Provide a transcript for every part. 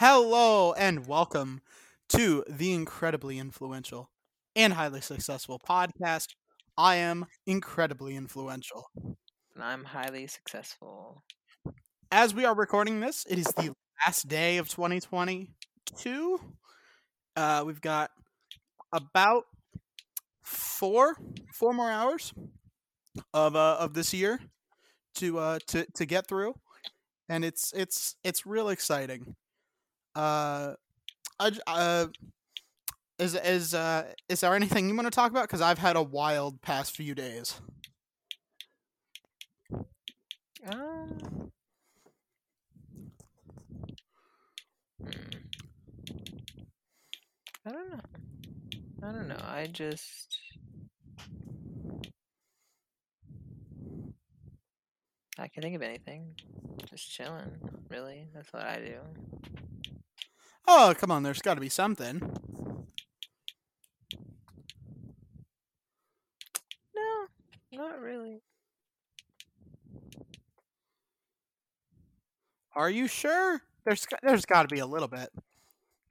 Hello and welcome to the incredibly influential and highly successful podcast. I am incredibly influential. And I'm highly successful. As we are recording this, it is the last day of 2022. Uh, we've got about four four more hours of uh, of this year to uh to to get through, and it's it's it's real exciting. Uh, uh. Is is uh is there anything you want to talk about? Because I've had a wild past few days. Hmm, I don't know. I don't know. I just. I can think of anything. Just chilling, really. That's what I do. Oh come on, there's got to be something. No, not really. Are you sure? There's there's got to be a little bit.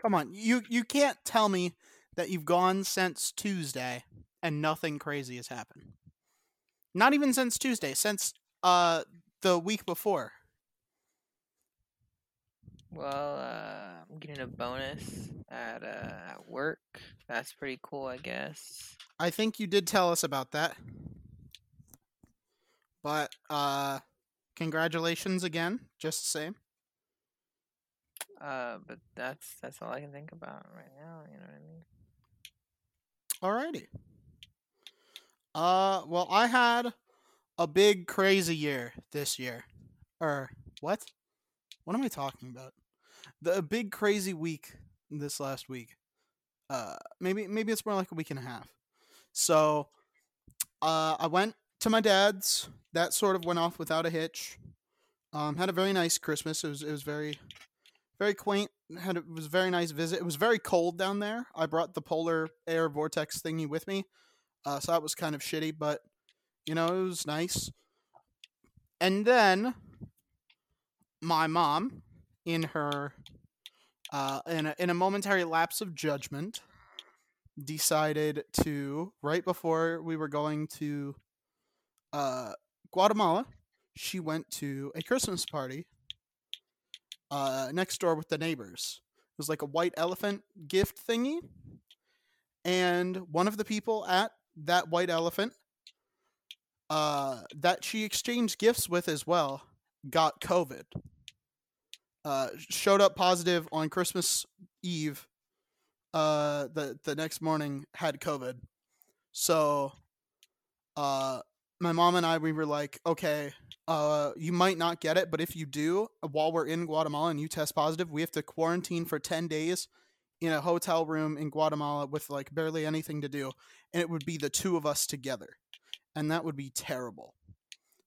Come on, you you can't tell me that you've gone since Tuesday and nothing crazy has happened. Not even since Tuesday, since uh the week before. Well, uh, I'm getting a bonus at uh, at work. That's pretty cool, I guess. I think you did tell us about that. But uh congratulations again, just the same. Uh, but that's that's all I can think about right now. You know what I mean? Alrighty. Uh well I had a big crazy year this year. Or what? What am I talking about? The a big crazy week this last week. Uh maybe maybe it's more like a week and a half. So uh I went to my dad's. That sort of went off without a hitch. Um had a very nice Christmas. It was it was very very quaint. Had it was a very nice visit. It was very cold down there. I brought the polar air vortex thingy with me. Uh so that was kind of shitty, but you know, it was nice. And then my mom in her uh, in a, in a momentary lapse of judgment decided to right before we were going to uh, Guatemala she went to a Christmas party uh, next door with the neighbors. It was like a white elephant gift thingy and one of the people at that white elephant uh, that she exchanged gifts with as well got COVID uh, showed up positive on Christmas Eve. Uh, the the next morning had COVID, so uh, my mom and I we were like, okay, uh, you might not get it, but if you do, while we're in Guatemala and you test positive, we have to quarantine for ten days in a hotel room in Guatemala with like barely anything to do, and it would be the two of us together, and that would be terrible.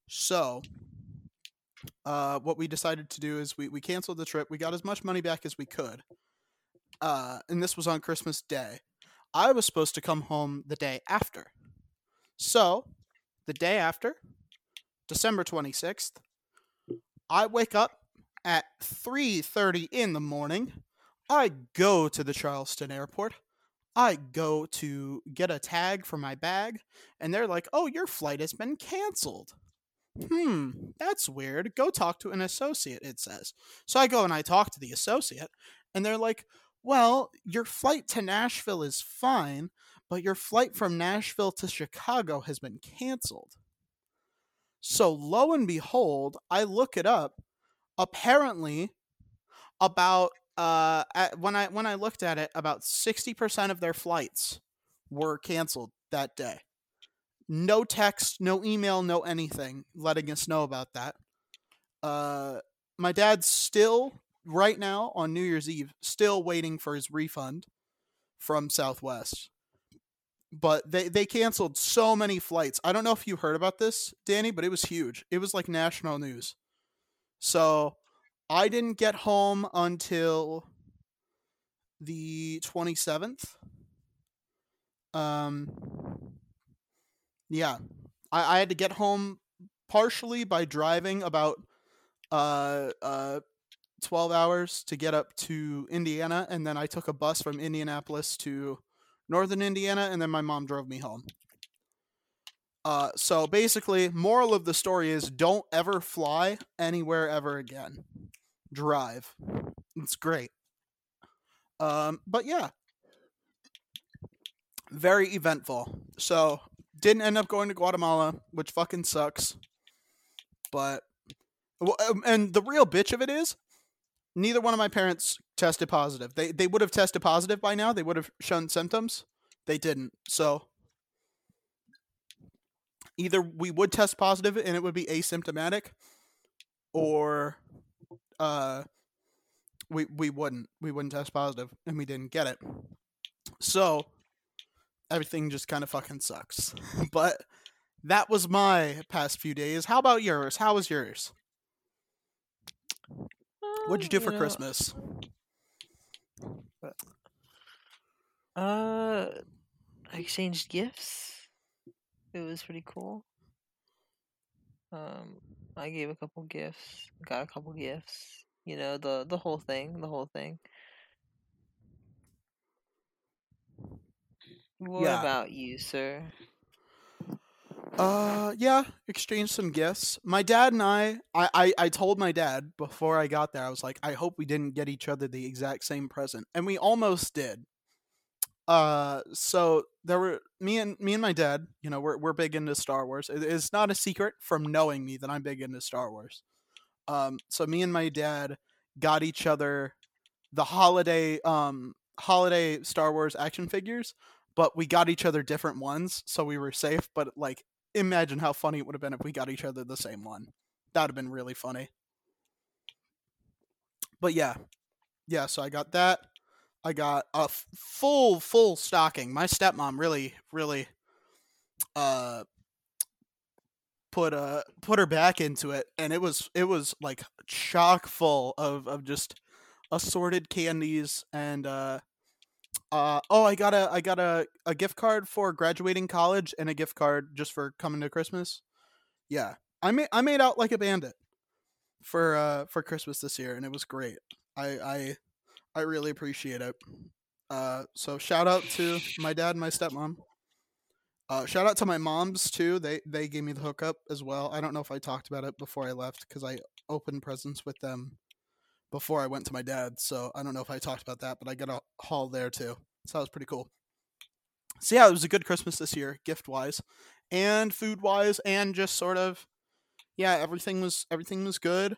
So uh, what we decided to do is we, we canceled the trip. We got as much money back as we could. Uh, and this was on Christmas Day. I was supposed to come home the day after. So, the day after, December 26th, I wake up at 3:30 in the morning. I go to the Charleston airport. I go to get a tag for my bag, and they're like, "Oh, your flight has been canceled." Hmm, that's weird. Go talk to an associate, it says. So I go and I talk to the associate, and they're like, well, your flight to Nashville is fine, but your flight from Nashville to Chicago has been canceled. So lo and behold, I look it up. Apparently, about uh at, when I when I looked at it, about 60% of their flights were canceled that day no text, no email, no anything letting us know about that. Uh, my dad's still right now on New Year's Eve, still waiting for his refund from Southwest. But they they canceled so many flights. I don't know if you heard about this, Danny, but it was huge. It was like national news. So I didn't get home until the 27th. Um yeah. I, I had to get home partially by driving about uh uh 12 hours to get up to Indiana, and then I took a bus from Indianapolis to northern Indiana, and then my mom drove me home. Uh, so basically, moral of the story is don't ever fly anywhere ever again. Drive. It's great. Um, but yeah, very eventful. So didn't end up going to Guatemala, which fucking sucks. But um, and the real bitch of it is, neither one of my parents tested positive. They they would have tested positive by now. They would have shown symptoms. They didn't. So either we would test positive and it would be asymptomatic, or uh, we we wouldn't. We wouldn't test positive, and we didn't get it. So everything just kind of fucking sucks. but that was my past few days. How about yours? How was yours? What'd you do Um, for know, Christmas? Uh, I exchanged gifts. It was pretty cool. Um, I gave a couple gifts, got a couple gifts. You know the the whole thing, the whole thing. What Yeah. about you, sir? Uh, yeah, exchanged some gifts. My dad and I, I, I, I told my dad before I got there, I was like, I hope we didn't get each other the exact same present, and we almost did. Uh, so there were me and me and my dad. You know, we're we're big into Star Wars. It- It's not a secret from knowing me that I'm big into Star Wars. Um, so me and my dad got each other the holiday um holiday Star Wars action figures, but we got each other different ones, so we were safe. But like, imagine how funny it would have been if we got each other the same one. That'd have been really funny. But yeah, yeah. So I got that. I got a f- full full stocking. My stepmom really really uh put uh put her back into it and it was it was like chock full of of just assorted candies and uh uh oh I got a I got a, a gift card for graduating college and a gift card just for coming to Christmas. Yeah. I made I made out like a bandit for uh for Christmas this year and it was great. I I I really appreciate it. Uh so shout out to my dad and my stepmom. Uh, shout out to my moms too. They they gave me the hookup as well. I don't know if I talked about it before I left because I opened presents with them before I went to my dad's. So I don't know if I talked about that, but I got a haul there too. So that was pretty cool. So yeah, it was a good Christmas this year, gift wise, and food wise, and just sort of yeah, everything was everything was good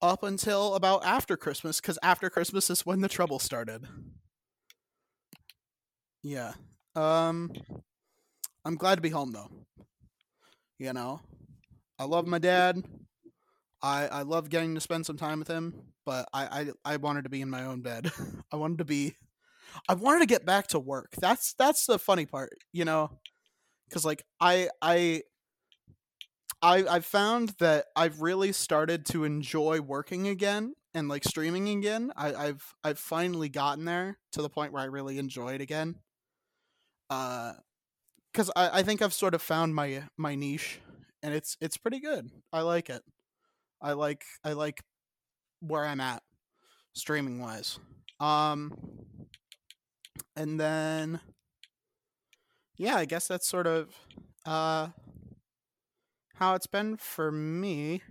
up until about after Christmas because after Christmas is when the trouble started. Yeah. Um. I'm glad to be home though. You know, I love my dad. I I love getting to spend some time with him, but I I, I wanted to be in my own bed. I wanted to be I wanted to get back to work. That's that's the funny part, you know, cuz like I I I I've found that I've really started to enjoy working again and like streaming again. I I've I've finally gotten there to the point where I really enjoy it again. Uh because I, I think I've sort of found my my niche, and it's it's pretty good. I like it. I like I like where I'm at, streaming wise. Um, and then yeah, I guess that's sort of uh how it's been for me.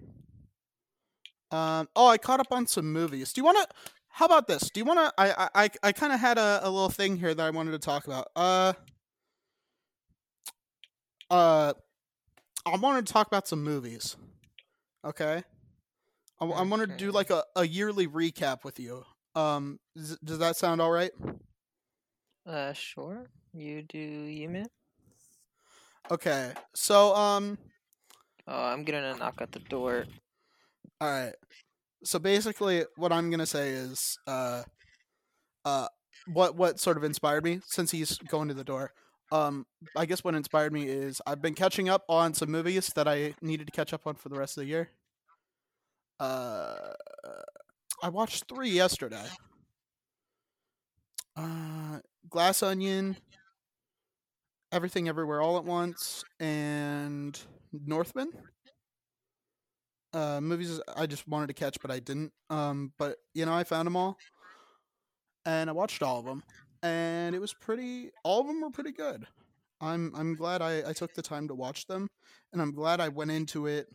Um, oh, I caught up on some movies. Do you want to? How about this? Do you want to? I I I, kind of had a, a little thing here that I wanted to talk about. Uh uh I wanted to talk about some movies. Okay. I, I wanted to do like a, a yearly recap with you. Um, does, does that sound all right? Uh, sure. You do you, man? Okay. So, um, Oh, I'm getting a knock at the door. all right. So basically, what I'm gonna say is, uh, uh, what what sort of inspired me since he's going to the door. Um, I guess what inspired me is I've been catching up on some movies that I needed to catch up on for the rest of the year. Uh, I watched three yesterday. Uh, Glass Onion, Everything Everywhere All at Once, and Northman. uh, movies I just wanted to catch, but I didn't. Um, but you know, I found them all, and I watched all of them, and it was pretty. All of them were pretty good. I'm I'm glad I, I took the time to watch them, and I'm glad I went into it,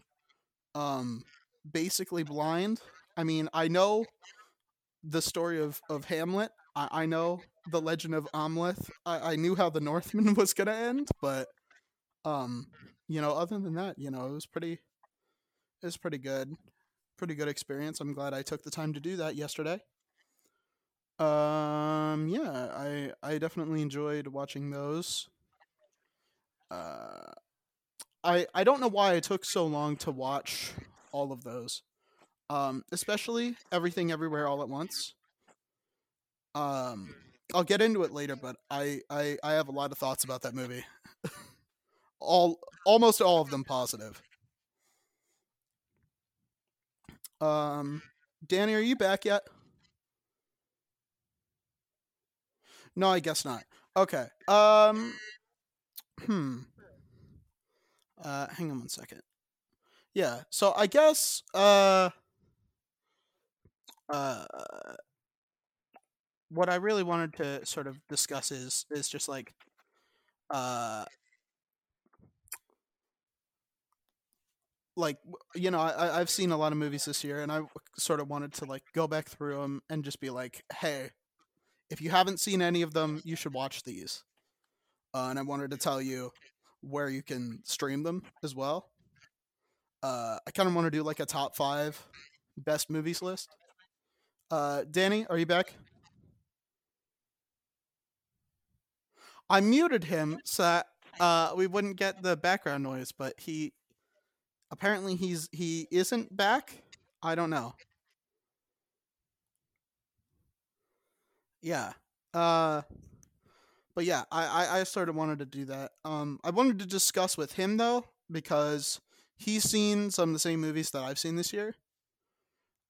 um, basically blind. I mean, I know the story of of Hamlet. I, I know the legend of Amleth. I, I knew how the Northman was gonna end, but um, you know, other than that, you know, it was pretty it was pretty good. Pretty good experience. I'm glad I took the time to do that yesterday. Um yeah, I I definitely enjoyed watching those. Uh I I don't know why it took so long to watch all of those. Um especially Everything Everywhere All at Once. Um I'll get into it later, but I I I have a lot of thoughts about that movie. all almost all of them positive. Um, Danny, are you back yet? No, I guess not. Okay. Um, hmm. Uh, hang on one second. Yeah. So I guess uh, uh, what I really wanted to sort of discuss is is just like uh like you know I, i've seen a lot of movies this year and i sort of wanted to like go back through them and just be like hey if you haven't seen any of them you should watch these uh, and i wanted to tell you where you can stream them as well uh, i kind of want to do like a top five best movies list uh, danny are you back i muted him so that uh, we wouldn't get the background noise but he apparently he's he isn't back. I don't know. Yeah. Uh but yeah, I, I, I sort of wanted to do that. Um I wanted to discuss with him though, because he's seen some of the same movies that I've seen this year.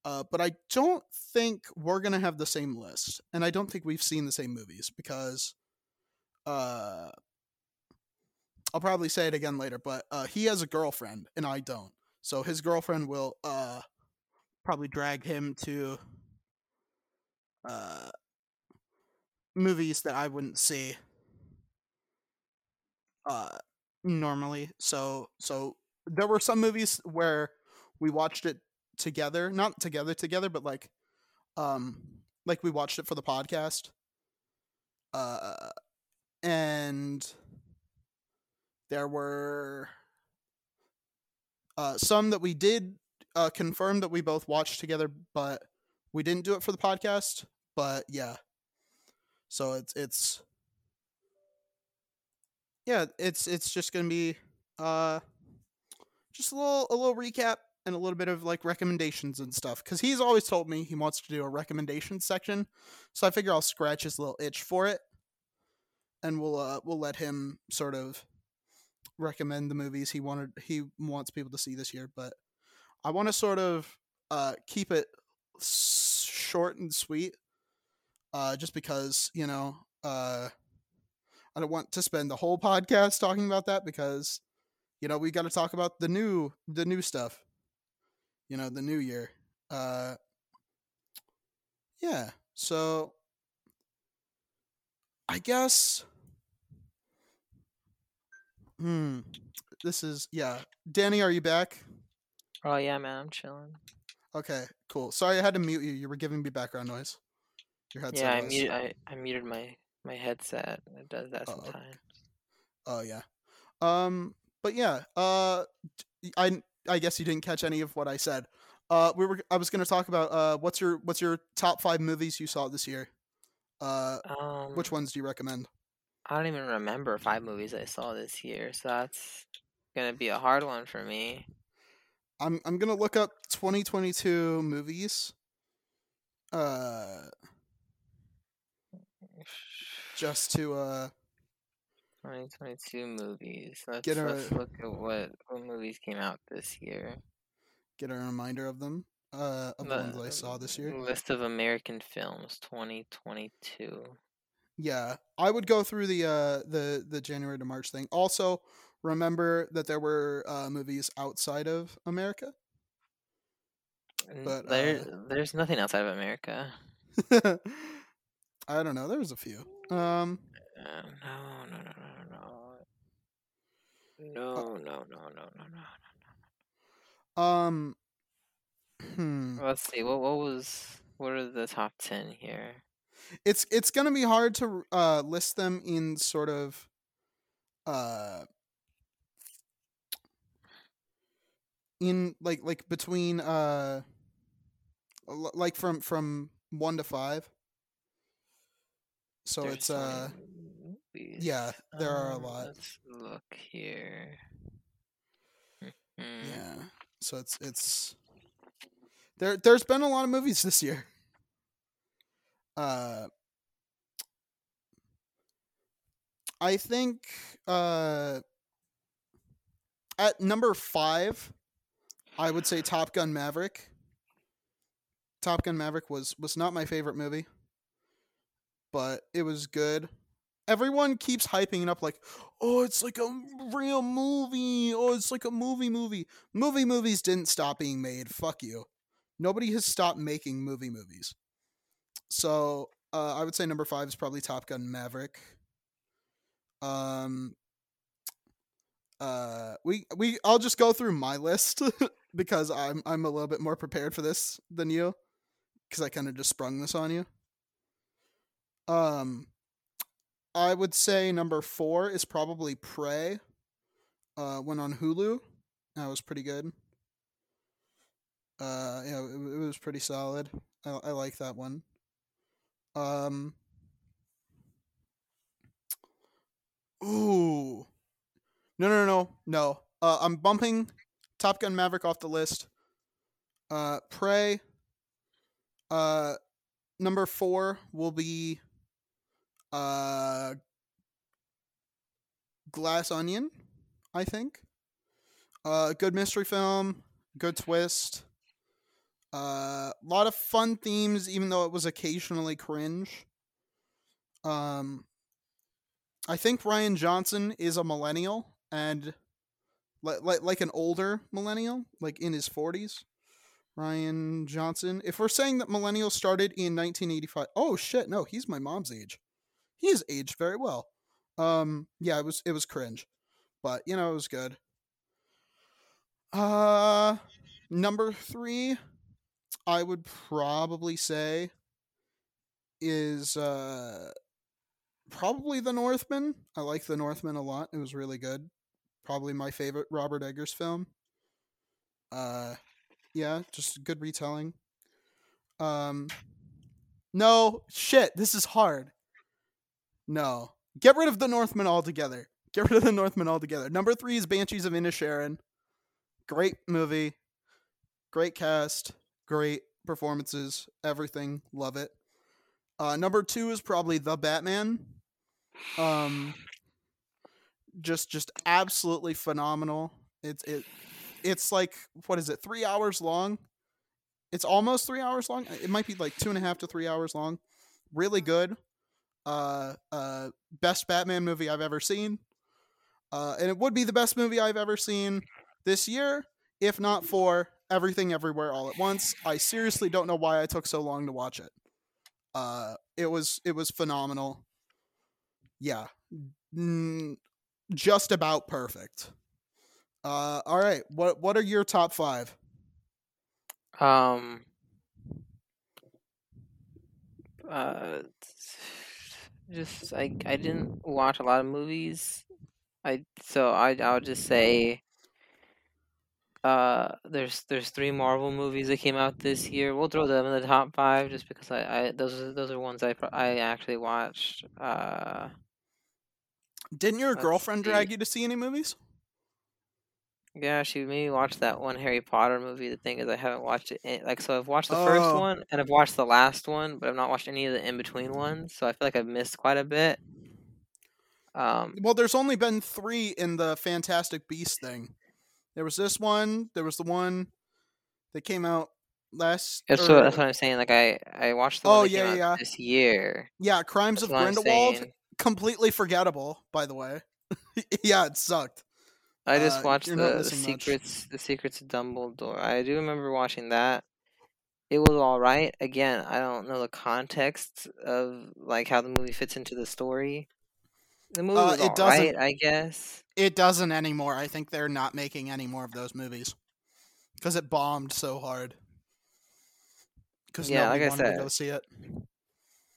Uh, but I don't think we're gonna have the same list, and I don't think we've seen the same movies because uh, I'll probably say it again later, but uh, he has a girlfriend and I don't. So his girlfriend will uh, probably drag him to uh, movies that I wouldn't see uh, normally. So so there were some movies where we watched it together, not together together, but like um like we watched it for the podcast. Uh and there were uh, some that we did uh, confirm that we both watched together, but we didn't do it for the podcast. But yeah, so it's it's yeah, it's it's just gonna be uh just a little a little recap and a little bit of like recommendations and stuff because he's always told me he wants to do a recommendation section, so I figure I'll scratch his little itch for it, and we'll uh we'll let him sort of recommend the movies he wanted he wants people to see this year, but I want to sort of uh, keep it short and sweet, uh, just because you know uh, I don't want to spend the whole podcast talking about that because you know we got to talk about the new the new stuff, you know the new year. Uh, yeah, so I guess Hmm. This is yeah. Danny, are you back? Oh yeah, man, I'm chilling. Okay, cool. Sorry, I had to mute you. You were giving me background noise. Your headset. Yeah, I was. muted. I, I muted my my headset. It does that oh, sometimes. Oh yeah. Um. But yeah. Uh. I I guess you didn't catch any of what I said. Uh. We were. I was going to talk about. Uh. What's your What's your top five movies you saw this year? Uh. Um, which ones do you recommend? I don't even remember five movies I saw this year, so that's gonna be a hard one for me. I'm I'm gonna look up 2022 movies. Uh, just to uh. 2022 movies. Let's, get a, let's look at what what movies came out this year. Get a reminder of them. Uh, of the, ones I saw this year. List of American films 2022. Yeah, I would go through the uh the the January to March thing. Also, remember that there were uh, movies outside of America. But, there, uh, there's nothing outside of America. I don't know. There was a few. Um, Uh, no, no, no, no, no, no, no, no, no, no, no. No. Um, hmm. Let's see. What what was what are the top ten here? It's it's gonna be hard to uh list them in sort of uh in like like between uh like from from one to five. So There's it's uh movies. yeah, there are a Um, lot. Let's look here. Mhm. yeah. So it's it's there there's been a lot of movies this year. Uh I think uh at number 5 I would say Top Gun Maverick. Top Gun Maverick was was not my favorite movie, but it was good. Everyone keeps hyping it up like, "Oh, it's like a real movie. Oh, it's like a movie movie." Movie movies didn't stop being made. Fuck you. Nobody has stopped making movie movies. So, uh, I would say number 5 is probably Top Gun Maverick. Um uh we we I'll just go through my list because I'm I'm a little bit more prepared for this than you because I kind of just sprung this on you. Um, I would say number four is probably Prey. Uh, went on Hulu. That was pretty good. Uh, yeah, it, it was pretty solid. I, I like that one. Um. Ooh. No, no, no, no. Uh, I'm bumping Top Gun Maverick off the list. Uh, Prey. Uh, number four will be uh, Glass Onion, I think. Uh, good mystery film, good twist. Uh a uh, lot of fun themes, even though it was occasionally cringe. Um, I think Rian Johnson is a millennial and like like like an older millennial, like in his forties. Rian Johnson. If we're saying that millennials started in 1985, oh shit, no, he's my mom's age. He is aged very well. Um, yeah, it was it was cringe, but you know it was good. Uh, number three, I would probably say is uh probably The Northman. I like The Northman a lot. It was really good. Probably my favorite Robert Eggers film. Uh yeah, just good retelling. Um No, shit, this is hard. No. Get rid of The Northman altogether. Get rid of The Northman altogether. Number 3 is Banshees of Inisherin. Great movie. Great cast, great performances, everything. Love it. Uh, number two is probably the Batman. Um, just just absolutely phenomenal. It's it it's like what is it? Three hours long. It's almost three hours long. It might be like two and a half to three hours long. Really good. Uh, uh, best Batman movie I've ever seen. Uh, and it would be the best movie I've ever seen this year, if not for Everything Everywhere All at Once. I seriously don't know why I took so long to watch it. Uh, it was it was phenomenal. Yeah, mm, just about perfect. Uh, all right, what what are your top five? Um. Uh, just I I didn't watch a lot of movies. I so I I'll just say. Uh, there's there's three Marvel movies that came out this year. We'll throw them in the top five just because I, I those are those are ones I pro- I actually watched. Uh, Didn't your Let's girlfriend drag you to see any movies? Yeah, she made me watch that one Harry Potter movie. The thing is, I haven't watched it. In, like, so I've watched the first Oh. one and I've watched the last one, but I've not watched any of the in between ones. So I feel like I've missed quite a bit. Um, Well, there's only been three in the Fantastic Beast thing. There was this one. There was the one that came out last. that's or- what, that's what I'm saying. Like, I I watched the Oh, one that yeah, came out yeah. this year. yeah, Crimes That's of Grindelwald. Completely forgettable, by the way. yeah, it sucked. I just Uh, watched the, the missing much. secrets the secrets of Dumbledore. I do remember watching that. it was all right. Again, I don't know the context of like how the movie fits into the story. The movie Uh, was it all doesn't- I guess. It doesn't anymore. I think they're not making any more of those movies because it bombed so hard. Because Yeah, nobody like I wanted to said. go see it.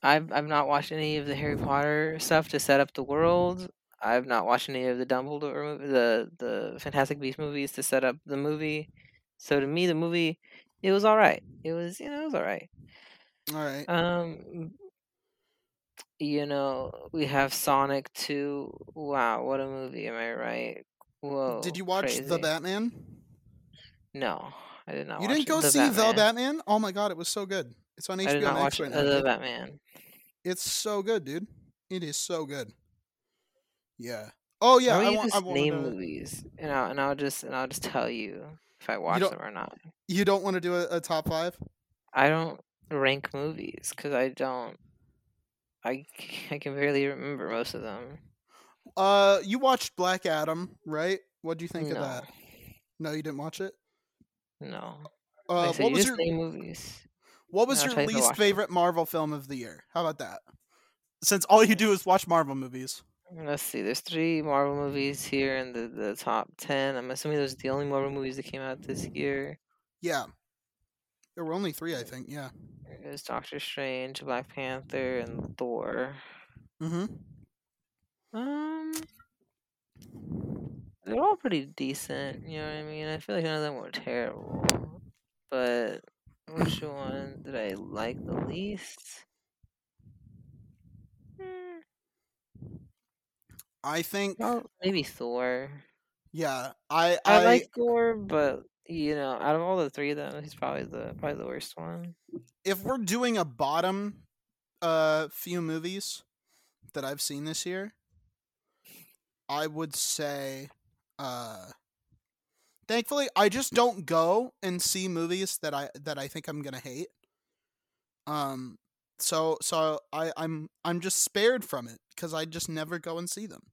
I've I've not watched any of the Harry Potter stuff to set up the world. I've not watched any of the Dumbledore movie, the the Fantastic Beast movies to set up the movie. So to me, the movie it was all right. It was you know it was all right. All right. Um, you know we have Sonic Two. Wow, what a movie! Am I right? Whoa. Did you watch The. Batman? No, I did not. you didn't go the see Batman. The Batman? Oh my god, it was so good. It's on I did HBO not Max watch right uh, now. the. Batman. It's so good, dude. It is so good. Yeah. Oh yeah. I you want. Just wanted name to- movies, and I'll and I'll just and I'll just tell you if I watch them or not. You don't want to do a, a top five? I don't rank movies because I don't. I I can barely remember most of them. Uh, you watched Black Adam, right? What do you think no, of that? No, you didn't watch it. no. Uh, I what was your movies. What was your tell you if I least watched them. favorite Marvel film of the year? How about that? Since all you do is watch Marvel movies. Let's see. There's three Marvel movies here in the, the top ten. I'm assuming those are the only Marvel movies that came out this year. Yeah. There were only three, I think. Yeah. There's Doctor Strange, Black Panther, and Thor. Mm-hmm. Um, they're all pretty decent. You know what I mean? I feel like none of them were terrible. But which one did I like the least? Hmm, I think. well, maybe Thor. Yeah. I. I, I. like Thor, but you know, out of all the three of them, he's probably the probably the worst one. if we're doing a bottom, uh, few movies that I've seen this year, I would say, uh. Thankfully, I just don't go and see movies that I that I think I'm gonna hate. Um, so so I I'm I'm just spared from it because I just never go and see them.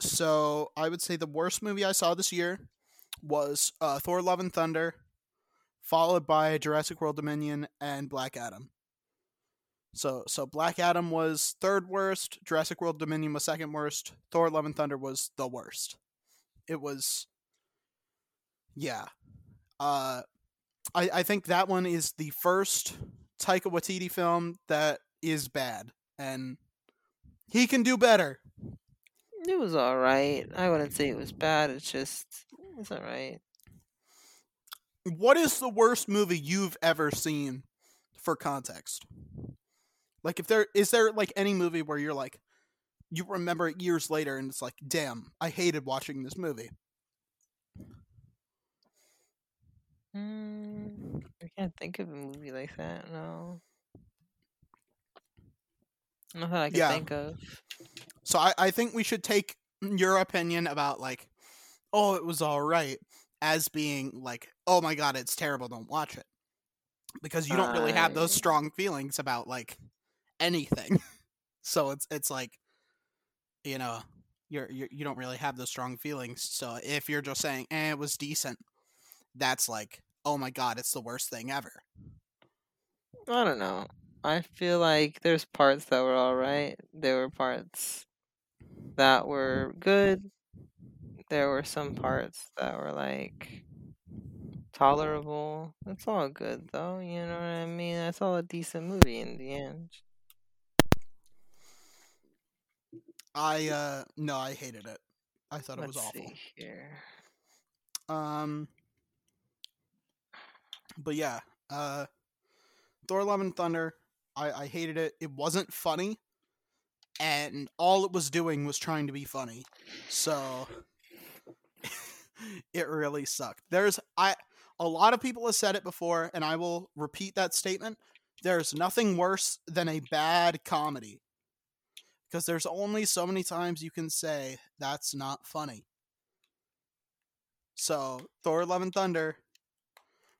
So I would say the worst movie I saw this year was uh, Thor: Love and Thunder, followed by Jurassic World Dominion and Black Adam. So so Black Adam was third worst, Jurassic World Dominion was second worst, Thor: Love and Thunder was the worst. It was, yeah. Uh, I I think that one is the first Taika Waititi film that is bad, and he can do better. It was all right. I wouldn't say it was bad. It's just it's all right. What is the worst movie you've ever seen for context? Like if there is there like any movie where you're like you remember it years later and it's like, damn, I hated watching this movie. Mm, I can't think of a movie like that. No. Not that I can Yeah. think of. So I, I think we should take your opinion about like, oh, it was all right, as being like, oh my god, it's terrible, don't watch it. Because you don't really have those strong feelings about like anything. so it's it's like, you know, you're, you're you don't really have those strong feelings. So if you're just saying, eh, it was decent, that's like, oh my god, it's the worst thing ever. I don't know. I feel like there's parts that were all right. There were parts that were good. There were some parts that were like tolerable. It's all good though. You know what I mean? It's all a decent movie in the end. I uh no, I hated it. I thought it Let's was awful. see here. Um, but yeah, uh, Thor: Love and Thunder. I I hated it. It wasn't funny, and all it was doing was trying to be funny. So it really sucked. There's I a lot of people have said it before, and I will repeat that statement. There's nothing worse than a bad comedy. Because there's only so many times you can say that's not funny. So Thor: Love and Thunder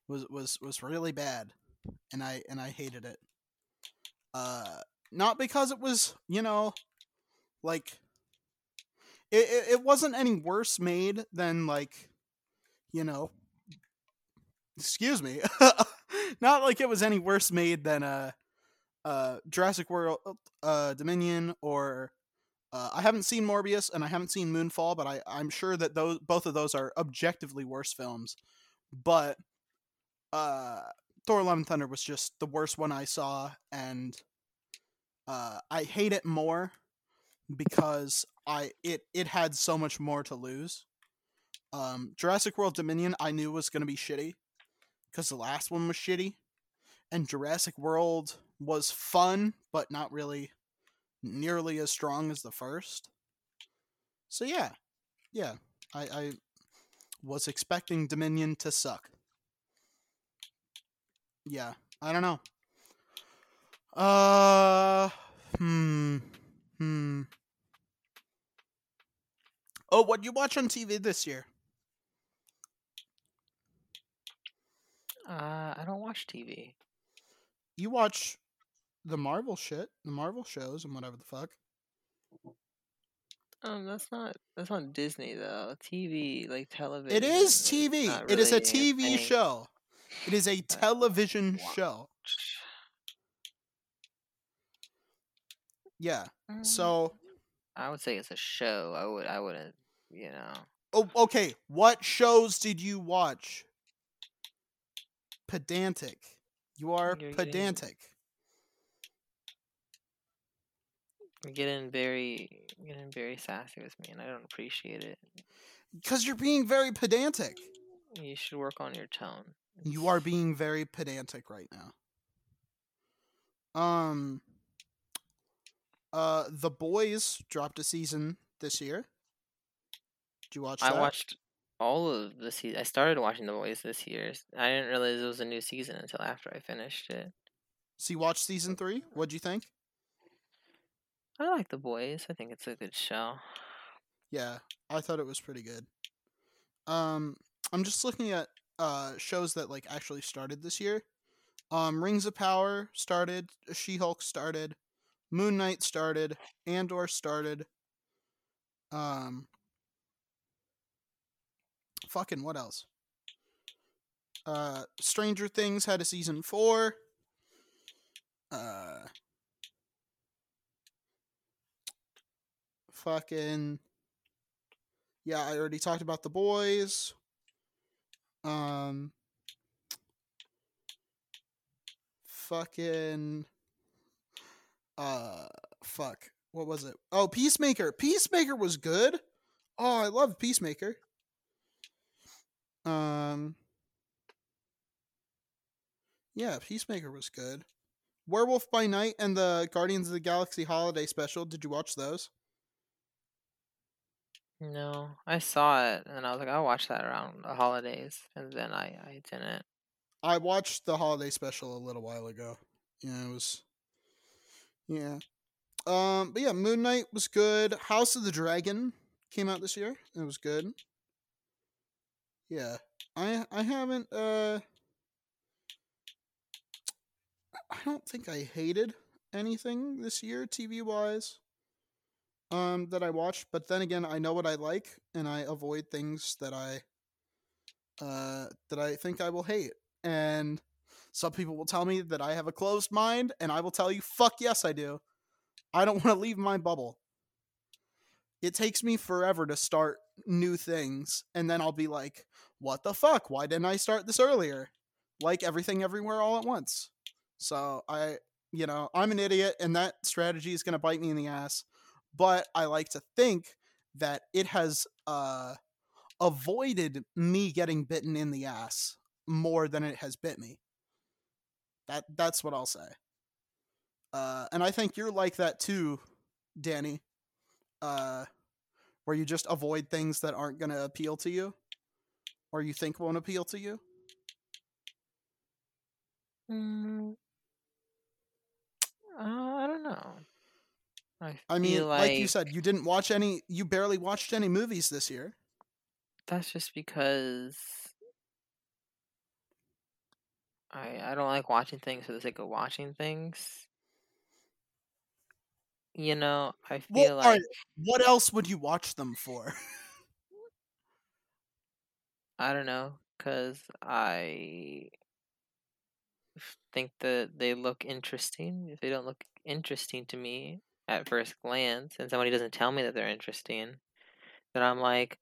was was was really bad, and I and I hated it. Uh, not because it was you know, like it it, it wasn't any worse made than like you know excuse me, not like it was any worse made than uh, uh, Jurassic World uh, Dominion or uh, I haven't seen Morbius and I haven't seen Moonfall, but I, I'm sure that those both of those are objectively worse films. But uh, Thor: Love and Thunder was just the worst one I saw, and uh, I hate it more because I it it had so much more to lose. Um, Jurassic World Dominion I knew was gonna be shitty because the last one was shitty, and Jurassic World was fun but not really nearly as strong as the first. So yeah, yeah, I, I was expecting Dominion to suck. Yeah, I don't know. Uh, hmm, hmm. Oh, what you watch on TV this year? Uh, I don't watch TV. You watch the Marvel shit, the Marvel shows, and whatever the fuck. Um, that's not that's not Disney though. TV, like television. It is TV. not It is a TV thing. show. It is a television show. Yeah. Mm, So, I would say it's a show. I would I wouldn't you know. oh, okay. What shows did you watch? Pedantic. You are You're getting- pedantic. You're getting very you're getting very sassy with me and I don't appreciate it. Because you're being very pedantic. You should work on your tone. You are being very pedantic right now. Um uh The Boys dropped a season this year. Did you watch I watched all of the season. I started watching The Boys this year. I didn't realize it was a new season until after I finished it. So you watched season 3? What'd you think? I like The Boys. I think it's a good show. Yeah, I thought it was pretty good. Um, I'm just looking at uh shows that like actually started this year. Um, Rings of Power started. She-Hulk started. Moon Knight started. Andor started. Um, fucking what else? Uh, Stranger Things had a season four. Uh, fucking yeah, I already talked about the boys. Um, fucking, uh, fuck, what was it? Oh, Peacemaker. Peacemaker was good. Oh, I love Peacemaker. Um, yeah, Peacemaker was good. Werewolf by Night and the Guardians of the Galaxy Holiday Special. Did you watch those? No, I saw it and I was like, I'll watch that around the holidays, and then I I didn't. I watched the holiday special a little while ago. Yeah, it was. Yeah. Um, but yeah, Moon Knight was good. House of the Dragon came out this year. It was good. Yeah, I I haven't. Uh, I don't think I hated anything this year TV wise. Um, that I watch. but then again, I know what I like, and I avoid things that I. Uh, that I think I will hate and some people will tell me that I have a closed mind, and I will tell you, fuck yes, I do. I don't want to leave my bubble. It takes me forever to start new things, and then I'll be like, what the fuck? Why didn't I start this earlier? Like everything everywhere all at once. So I, you know, I'm an idiot, and that strategy is going to bite me in the ass. But I like to think that it has uh, avoided me getting bitten in the ass more than it has bit me. That that's what I'll say. Uh, and I think you're like that too, Danny. Uh, where you just avoid things that aren't going to appeal to you, or you think won't appeal to you. Mm, uh, I don't know. I, I mean, feel like, you said, you didn't watch any. You barely watched any movies this year. that's just because I I don't like watching things for the sake of watching things. You know, I feel Well, like alright, what else would you watch them for? I don't know, because I think that they look interesting. If they don't look interesting to me at first glance, and somebody doesn't tell me that they're interesting, then I'm like,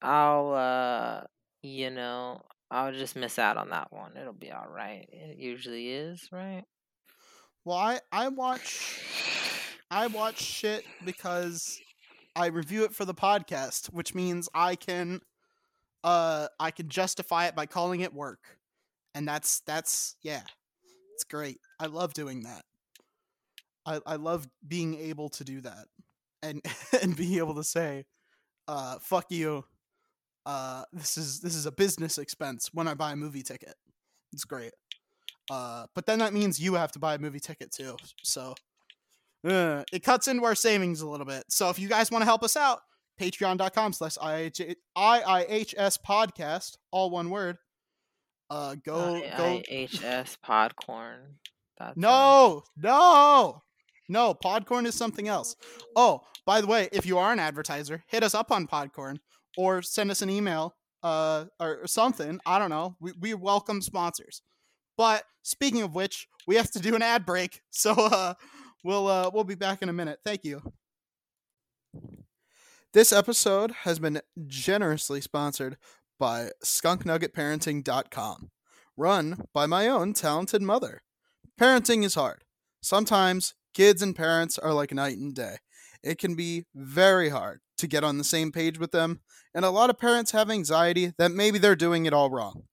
I'll, uh, you know, I'll just miss out on that one. It'll be all right. It usually is, right? Well, I I watch I watch shit because I review it for the podcast, which means I can uh I can justify it by calling it work. And that's that's yeah. It's great. I love doing that. I I love being able to do that. And and being able to say uh fuck you. Uh this is this is a business expense when I buy a movie ticket. It's great. Uh but then that means you have to buy a movie ticket too. So uh, it cuts into our savings a little bit. So if you guys want to help us out, patreon.com slash IIHS podcast, all one word. Uh, go, go. IHS Podcorn. That's No, no, no. Podcorn is something else. Oh, by the way, if you are an advertiser, hit us up on Podcorn or send us an email uh, or, something. I don't know. We, we welcome sponsors. But speaking of which, we have to do an ad break. So uh, we'll uh, we'll be back in a minute. Thank you. This episode has been generously sponsored by skunknuggetparenting.com, run by my own talented mother. Parenting is hard. Sometimes kids and parents are like night and day. It can be very hard to get on the same page with them, and a lot of parents have anxiety that maybe they're doing it all wrong.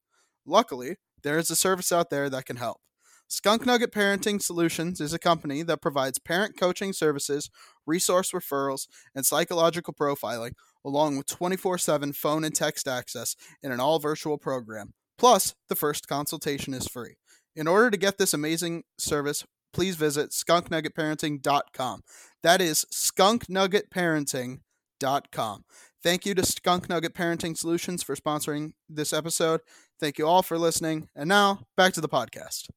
Luckily, there is a service out there that can help. Skunk Nugget Parenting Solutions is a company that provides parent coaching services, resource referrals, and psychological profiling, along with 24 7 phone and text access in an all virtual program. Plus, the first consultation is free. In order to get this amazing service, please visit skunknuggetparenting.com. That is skunknuggetparenting.com. Thank you to Skunk Nugget Parenting Solutions for sponsoring this episode. Thank you all for listening. And now, back to the podcast.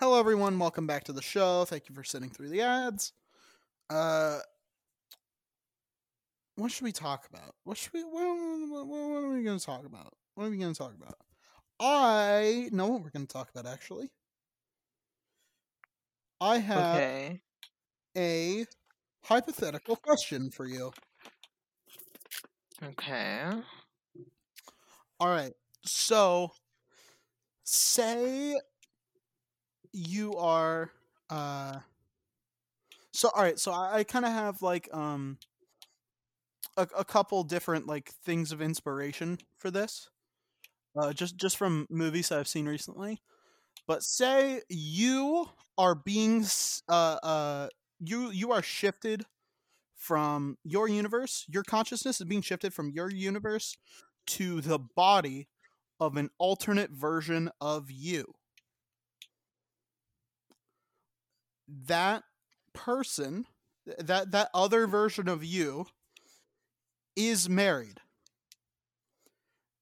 Hello, everyone. Welcome back to the show. Thank you for sitting through the ads. Uh, what should we talk about? What should we? What, what, what are we going to talk about? What are we going to talk about? I know what we're going to talk about. Actually, I have Okay. a hypothetical question for you. Okay. All right. So, say you are uh so all right, so I, I kind of have like um a, a couple different like things of inspiration for this. Uh just just from movies I've seen recently. But say you are being uh uh you you are shifted from your universe, your consciousness is being shifted from your universe to the body of an alternate version of you. That person, that that other version of you is married.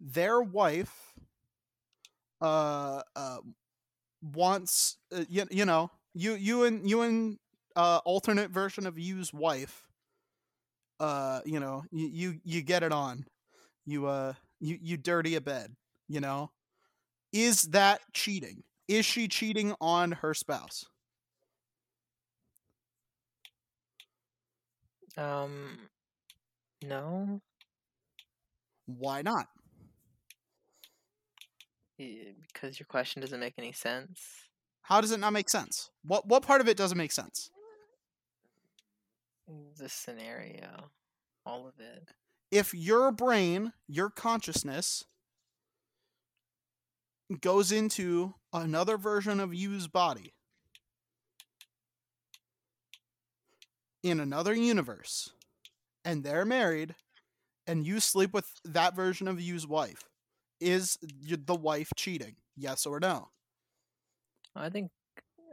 Their wife uh uh wants uh, you, you know, you you and you and uh alternate version of you's wife uh you know, you you, you get it on. You uh you you dirty a bed, you know? Is that cheating? Is she cheating on her spouse? Um. No. Why not? Y- Because your question doesn't make any sense. How does it not make sense? What what part of it doesn't make sense? Mm, the scenario, all of it. If your brain, your consciousness goes into another version of you's body in another universe and they're married and you sleep with that version of you's wife, is the wife cheating? Yes or no? I think.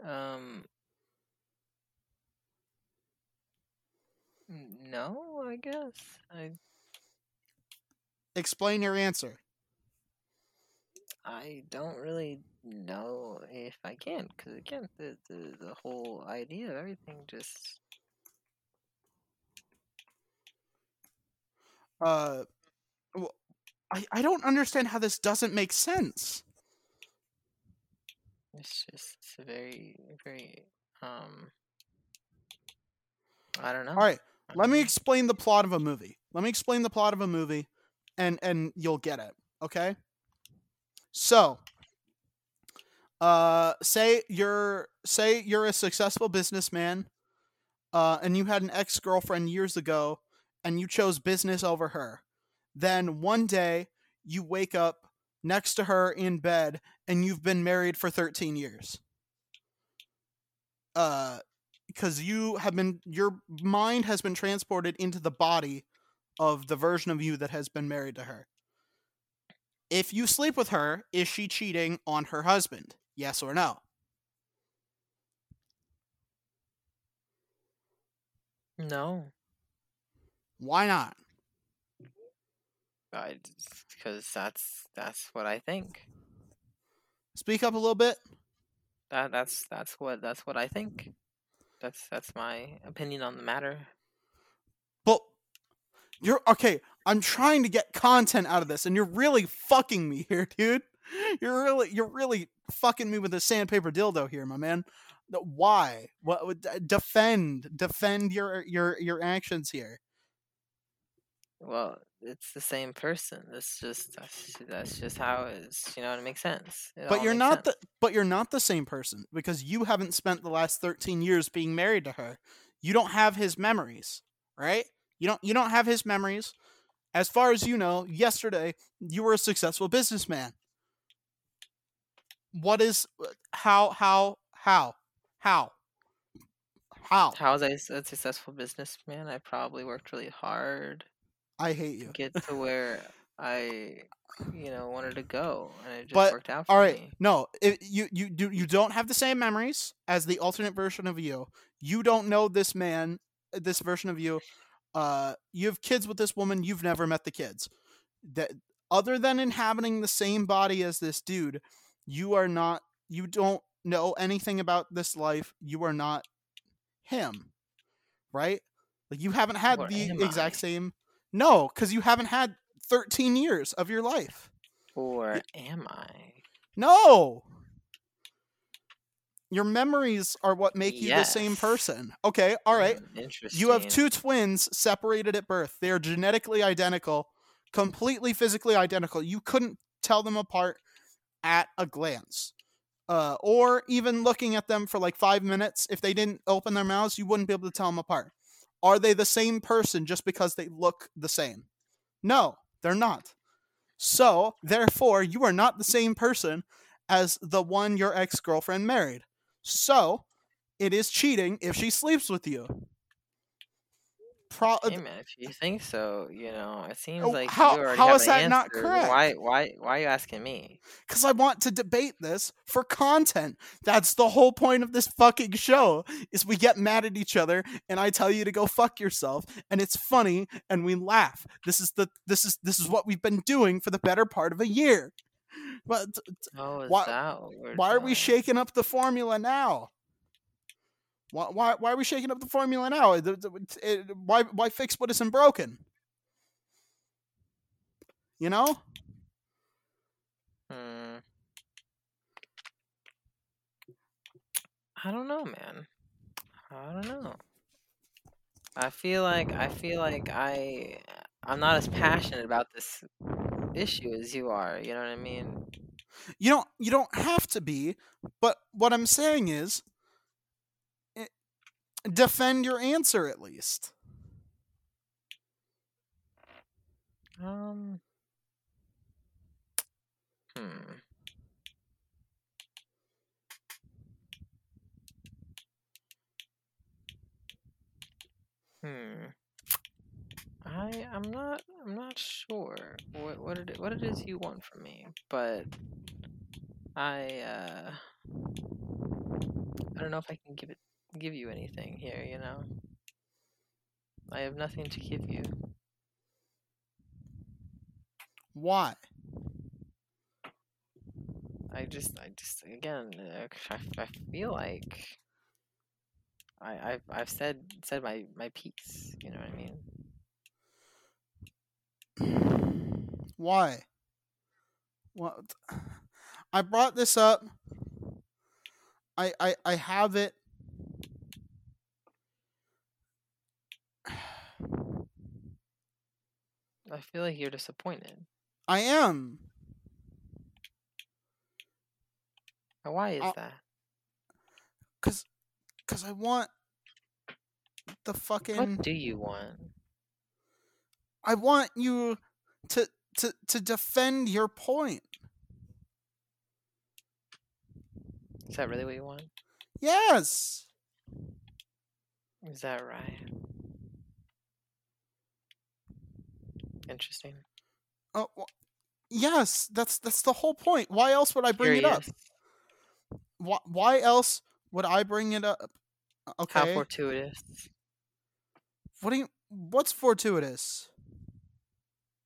Um. No, I guess. I Explain your answer. I don't really know if I can, because again, the, the the whole idea of everything just Uh, I I don't understand how this doesn't make sense. It's just it's a very very um. I don't know. All right, let me explain the plot of a movie. Let me explain the plot of a movie, and and you'll get it. Okay. So, uh, say you're say you're a successful businessman, uh, and you had an ex girlfriend years ago, and you chose business over her. Then one day you wake up next to her in bed, and you've been married for thirteen years. Uh, because you have been your mind has been transported into the body of the version of you that has been married to her. If you sleep with her, is she cheating on her husband? Yes or no? No, Why not? Because that's that's what I think. Speak up a little bit. That that's that's what that's what I think. That's that's my opinion on the matter. But you're okay. I'm trying to get content out of this, and you're really fucking me here, dude. You're really, you're really fucking me with a sandpaper dildo here, my man. Why? What? Defend, defend your your your actions here. Well, it's the same person. That's just that's, that's just how it is. You know, it makes sense. It But you're not sense. the but you're not the same person because you haven't spent the last 13 years being married to her. You don't have his memories, right? You don't you don't have his memories. As far as you know, yesterday you were a successful businessman. What is uh, how how how how how How was I a successful businessman? I probably worked really hard I hate you. get to where I, you know, wanted to go, and it just But, worked out for All right, me. no, it, you you do you don't have the same memories as the alternate version of you. You don't know this man, this version of you. Uh, you have kids with this woman. You've never met the kids. That other than inhabiting the same body as this dude, you are not. You don't know anything about this life. You are not him, right? Like you haven't had Or the exact I? same. No, because you haven't had thirteen years of your life. Or am I? No. Your memories are what make you the same person. Okay, all right. Mm, Interesting. You have two twins separated at birth. They are genetically identical, completely physically identical. You couldn't tell them apart at a glance. Uh, or even looking at them for like five minutes, if they didn't open their mouths, you wouldn't be able to tell them apart. Are they the same person just because they look the same? No, they're not. So, therefore, you are not the same person as the one your ex girlfriend married. So, it is cheating if she sleeps with you. Pro- uh, Hey man, if you think so, you know, it seems Oh, like how- you already how have is an that not correct? Why, why, why are you asking me? because I want to debate this for content. That's the whole point of this fucking show. Is we get mad at each other, and I tell you to go fuck yourself, and it's funny, and we laugh. This is the this is this is what we've been doing for the better part of a year. But Oh, Why- that what we're why are we shaking up the formula now? Why, why, why are we shaking up the formula now? The- the- it- why, why fix what isn't broken? You know? Hmm. I don't know, man. I don't know. I feel like I feel like I I'm not as passionate about this issue as you are. You know what I mean? you don't you don't have to be but what i'm saying is defend your answer at least Um. Hmm. Hmm. I I'm not I'm not sure what what it what it is you want from me, but I uh I don't know if I can give it give you anything here, you know. I have nothing to give you. why I just, I just, again, I, I feel like I, I've, I've said, said my, my piece. You know what I mean? Why? What? I brought this up. I I I have it. I feel like you're disappointed. I am. Now, Why is I'll- that? Cause, cause I want the fucking. What do you want? I want you to to to defend your point. Is that really what you want? Yes. Is that right? Interesting. Oh, wh- yes. That's that's the whole point. Why else would I bring it up? Why, why else would I bring it up? Okay. How fortuitous. what do you? What's fortuitous?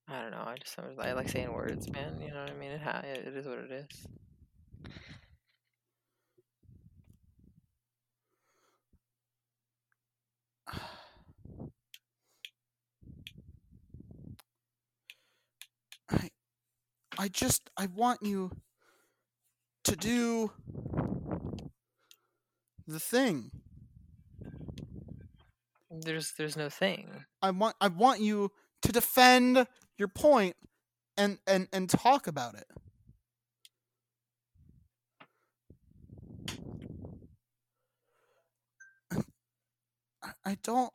I don't know. I just I like saying words, man. You know what I mean? It, ha- it is what it is. I just I want you to do the thing. There's there's no thing. I want I want you to defend your point and and and talk about it. I- I don't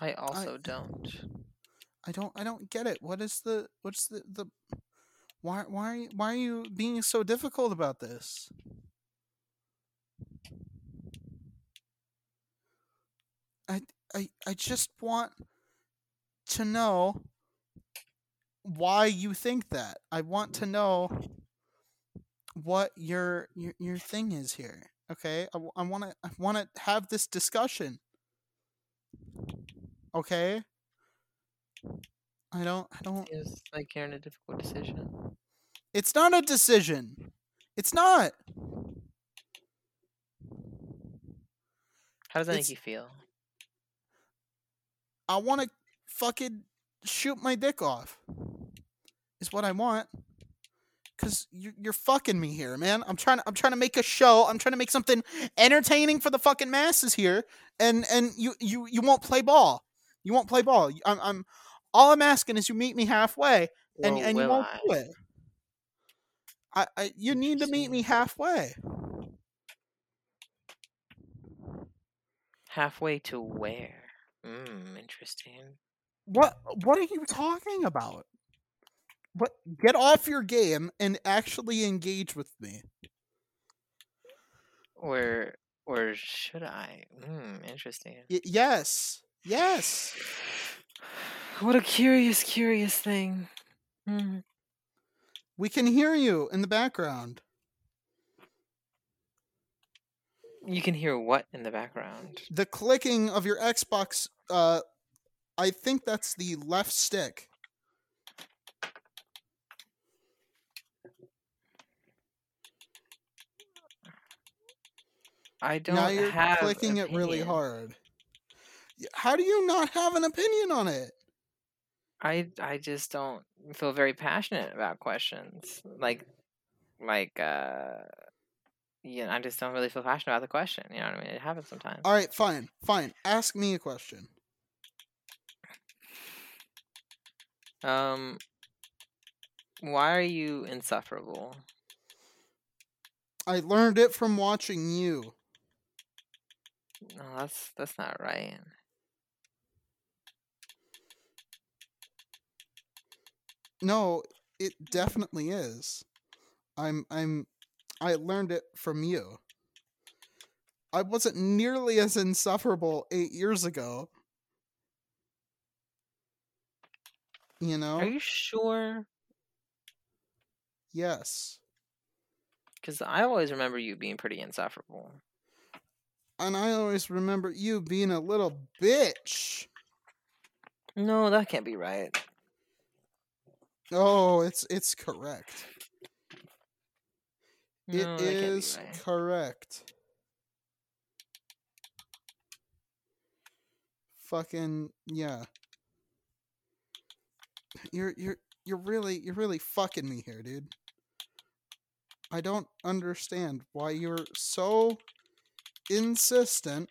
I also don't. I don't I don't get it. What is the what's the the why why are you, why are you being so difficult about this? I I I just want to know why you think that. I want to know what your your your thing is here. Okay? I want to I want to have this discussion. Okay? I don't I don't Seems like you're in a difficult decision. It's not a decision. It's not. How does that It's- make you feel? I want to fucking shoot my dick off. Is what I want. Cause you're you're fucking me here, man. I'm trying. I'm trying to make a show. I'm trying to make something entertaining for the fucking masses here, and and you you you won't play ball. You won't play ball. I'm. I'm all I'm asking is you meet me halfway, and Or and you won't I? do it. I, I you need to meet me halfway. Halfway to where? Hmm, interesting. What what are you talking about? What get off your game and actually engage with me. Or or should I? Hmm, interesting. Y- yes. Yes. What a curious, curious thing. Hmm. We can hear you in the background. You can hear what in the background? The clicking of your Xbox uh I think that's the left stick. I don't now you're have clicking it really hard. How do you not have an opinion on it? I I just don't feel very passionate about questions. Like like uh yeah, I just don't really feel passionate about the question. You know what I mean? It happens sometimes. All right, fine. Fine. Ask me a question. Um why are you insufferable? I learned it from watching you. No, that's that's not right. No, it definitely is. I'm I'm I learned it from you. I wasn't nearly as insufferable 8 years ago. You know? Are you sure? yes. Because I always remember you being pretty insufferable. And I always remember you being a little bitch. No, that can't be right. Oh, it's it's correct. No, It is right. correct. fucking yeah. You're you're you're really you're really fucking me here, dude. I don't understand why you're so insistent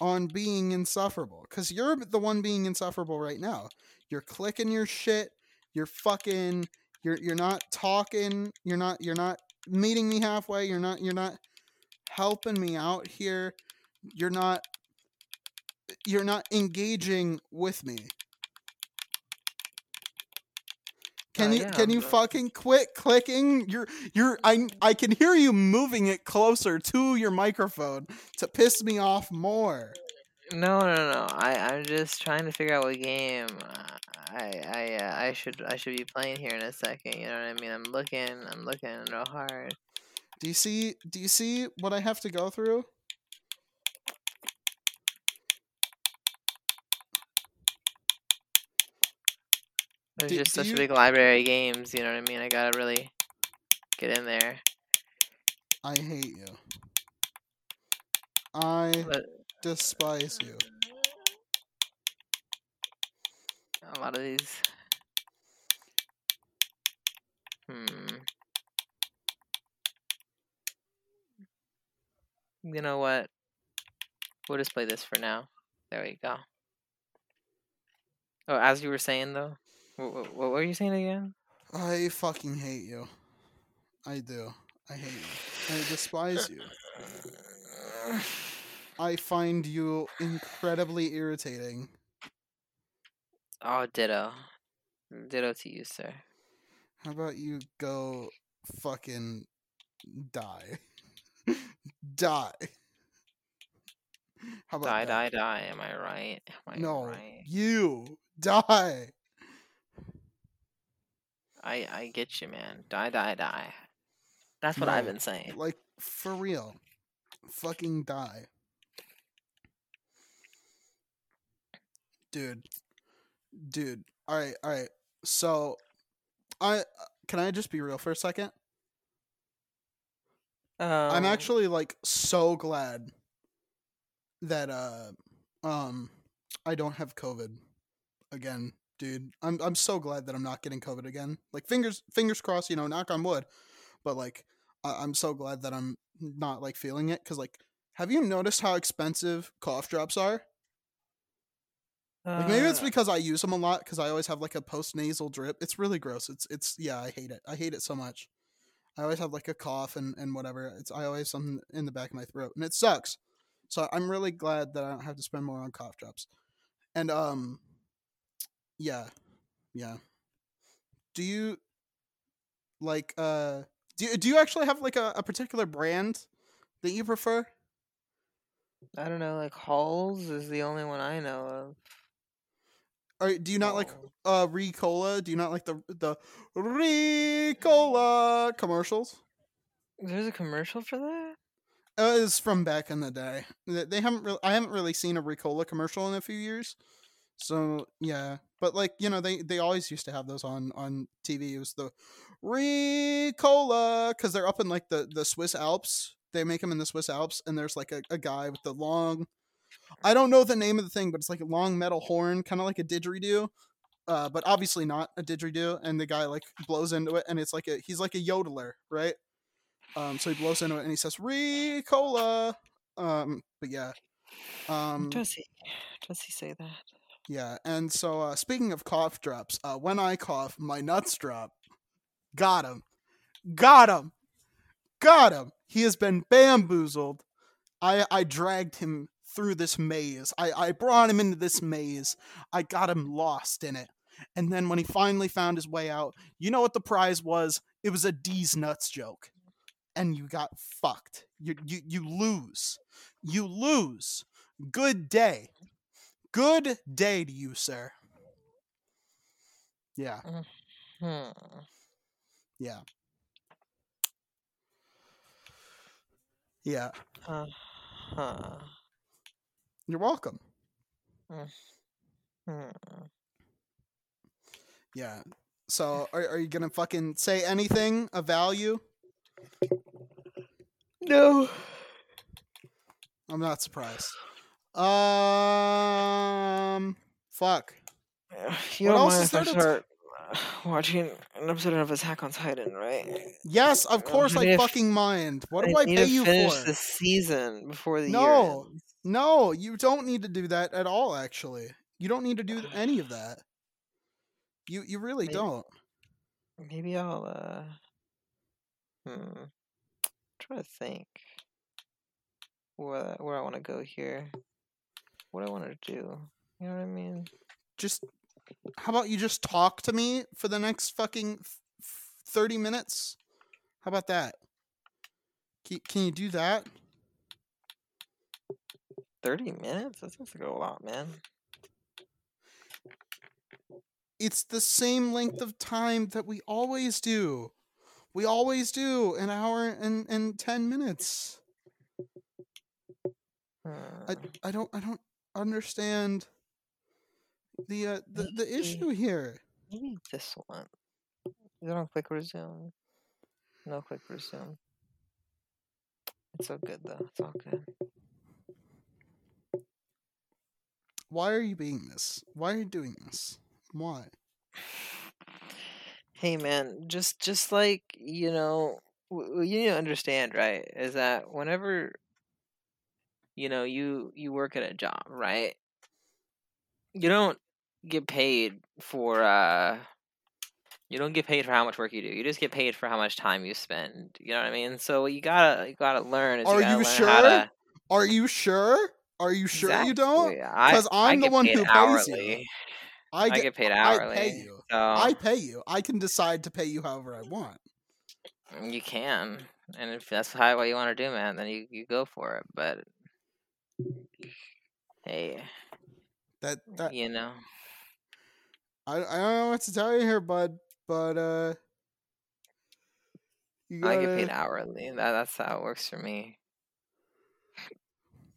on being insufferable cuz you're the one being insufferable right now. You're clicking your shit. You're fucking you're you're not talking. You're not you're not meeting me halfway. You're not you're not helping me out here. You're not you're not engaging with me. Can you can you but- fucking quit clicking? You're you're I I can hear you moving it closer to your microphone to piss me off more. No, no, no. I I'm just trying to figure out what game uh, I I uh, I should I should be playing here in a second. You know what I mean? I'm looking. I'm looking real hard. Do you see do you see what I have to go through? There's Do- just do such you- a big library of games. You know what I mean? I gotta really get in there. I hate you. I But despise you. a lot of these. Hmm. You know what? We'll just play this for now. There we go. Oh, as you were saying though, what, what were you saying again? I fucking hate you. I do. I hate you. I despise you. I find you incredibly irritating. Oh, ditto. Ditto to you, sir. How about you go fucking die? die. How about Die, that? die, die. Am I right? Am I No, right? you die. I I get you, man. Die, die, die. That's what I've been saying. Like for real, fucking die, dude. Dude, all right, all right. So, I can I just be real for a second? I'm Um, actually like so glad that uh um I don't have COVID again, dude. I'm I'm so glad that I'm not getting COVID again. Like fingers fingers crossed, you know, knock on wood. But like I- I'm so glad that I'm not like feeling it cuz like have you noticed how expensive cough drops are? Like maybe it's uh, because I use them a lot cuz I always have like a post nasal drip. It's really gross. It's it's yeah, I hate it. I hate it so much. I always have like a cough and, and whatever. It's I always something in the back of my throat and it sucks. So I'm really glad that I don't have to spend more on cough drops. And um yeah. Yeah. Do you like uh do you, do you actually have like a, a particular brand that you prefer? I don't know. Like Halls is the only one I know of. Do you not like Halls. uh Ricola? Do you not like the the Ricola commercials? There's a commercial for that. Uh, it's from back in the day. They haven't really. I haven't really seen a Ricola commercial in a few years. So yeah, but like you know, they they always used to have those on on TV. It was the Ricola because they're up in like the the Swiss Alps. They make them in the Swiss Alps, and there's like a, a guy with the long. I don't know the name of the thing, but it's like a long metal horn, kind of like a didgeridoo. Uh, but obviously not a didgeridoo, and the guy like blows into it, and it's like a he's like a yodeler, right? Um, so he blows into it and he says Ricola. Um, but yeah, um, does he? Does he say that? yeah. And so uh, speaking of cough drops, uh, when I cough, my nuts drop. Got him, got him, got him. He has been bamboozled. I I dragged him through this maze. I I brought him into this maze. I got him lost in it. And then when he finally found his way out, you know what the prize was? It was a D's nuts joke. And you got fucked. You you you lose. You lose. Good day. Good day to you, sir. Yeah, Hmm. yeah. Yeah. Uh, huh. You're welcome. Hmm. Yeah. So are are you gonna fucking say anything of value? No. I'm not surprised. Um, fuck. You What don't else mind is if I there to- start uh, watching an episode of Attack on Titan, right? Yes, of course I I need to f- fucking mind. What do I need pay you finish for? the season before the year No. No, you don't need to do that at all. Actually, you don't need to do any of that. You you really Wait. don't. Maybe I'll uh hmm try to think where where I want to go here. What I want to do. You know what I mean? Just how about you just talk to me for the next fucking f- thirty minutes? How about that? Can, can you do that? 30 minutes? That seems like a lot, man. It's the same length of time that we always do. We always do an hour and, and ten minutes. I, Hmm. I don't I don't understand the uh, the, the issue here. Maybe this one. You don't click resume. No click resume. It's so good though. It's all good. Why are you being this? Why are you doing this? Why? Hey man, just just like you know, w- you need to understand, right? Is that whenever you know you you work at a job, right? You don't get paid for uh you don't get paid for how much work you do. You just get paid for how much time you spend. You know what I mean? So you gotta you gotta learn is Are you, you sure? to Are you sure? Are you sure you don't? Exactly. I- 'Cause I I'm the one who pays you. hourly. I I get, get paid I hourly. pay you. So I pay you. I can decide to pay you however I want. You can, and if that's how what you want to do, man, then you, you go for it. But hey, That that you know, I I don't know what to tell you here, bud. But uh, you I gotta, get paid hourly. That that's how it works for me.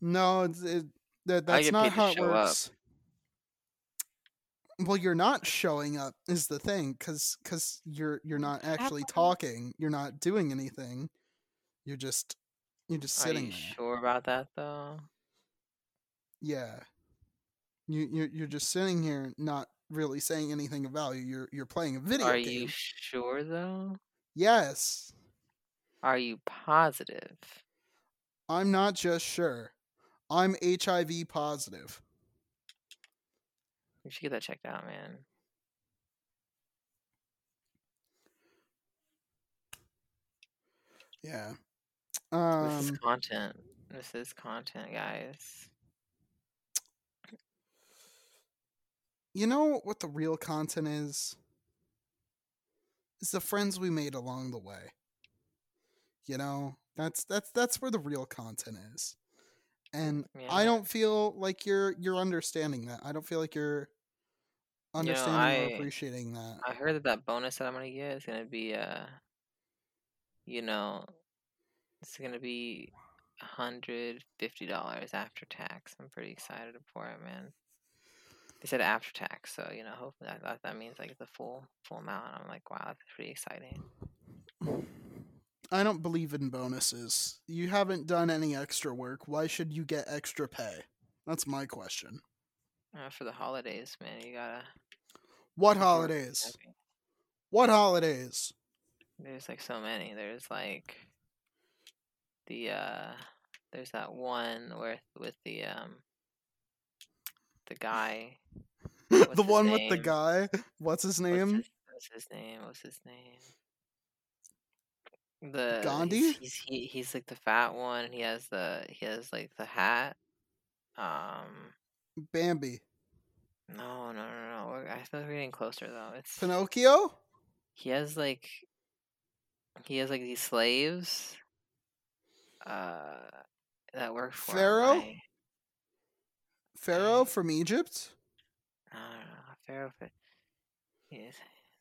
No, it's, it, that that's not how it show up. works. Well, you're not showing up is the thing, cause cause you're you're not actually talking. You're not doing anything. You're just you're just Are sitting you there. sure about that though? Yeah. You you're you're just sitting here, not really saying anything of value. You're you're playing a video Are game. you sure though? Yes, Are you positive? I'm not just sure. I'm HIV positive. You should get that checked out, man. Yeah. this is Um. content. This is content, guys. You know what the real content is? It's the friends we made along the way. You know, that's that's that's where the real content is. And I don't feel like you're you're understanding that. I don't feel like you're know, understanding I- or appreciating that. I heard that that bonus that I'm gonna get is gonna be uh, you know, it's gonna be hundred fifty dollars after tax. I'm pretty excited for it, man. They said after tax, so you know, hopefully that that, that means like the full full amount. I'm like, wow, that's pretty exciting. I don't believe in bonuses. You haven't done any extra work. Why should you get extra pay? That's my question. Uh, for the holidays, man, you gotta. What holidays? What holidays? There's like so many. There's like the uh there's that one where with the um the guy the one with the guy. What's his what's name? his, what's his name? What's his name? The Gandhi? He's, he's he, he's like the fat one. and He has the he has like the hat. Um Bambi. no no no no. We're, I feel like we're getting closer though. It's Pinocchio? he has like he has like these slaves uh that work for him, Pharaoh? right? Pharaoh from Egypt? No, no, no. Pharaoh. Pha- Yes.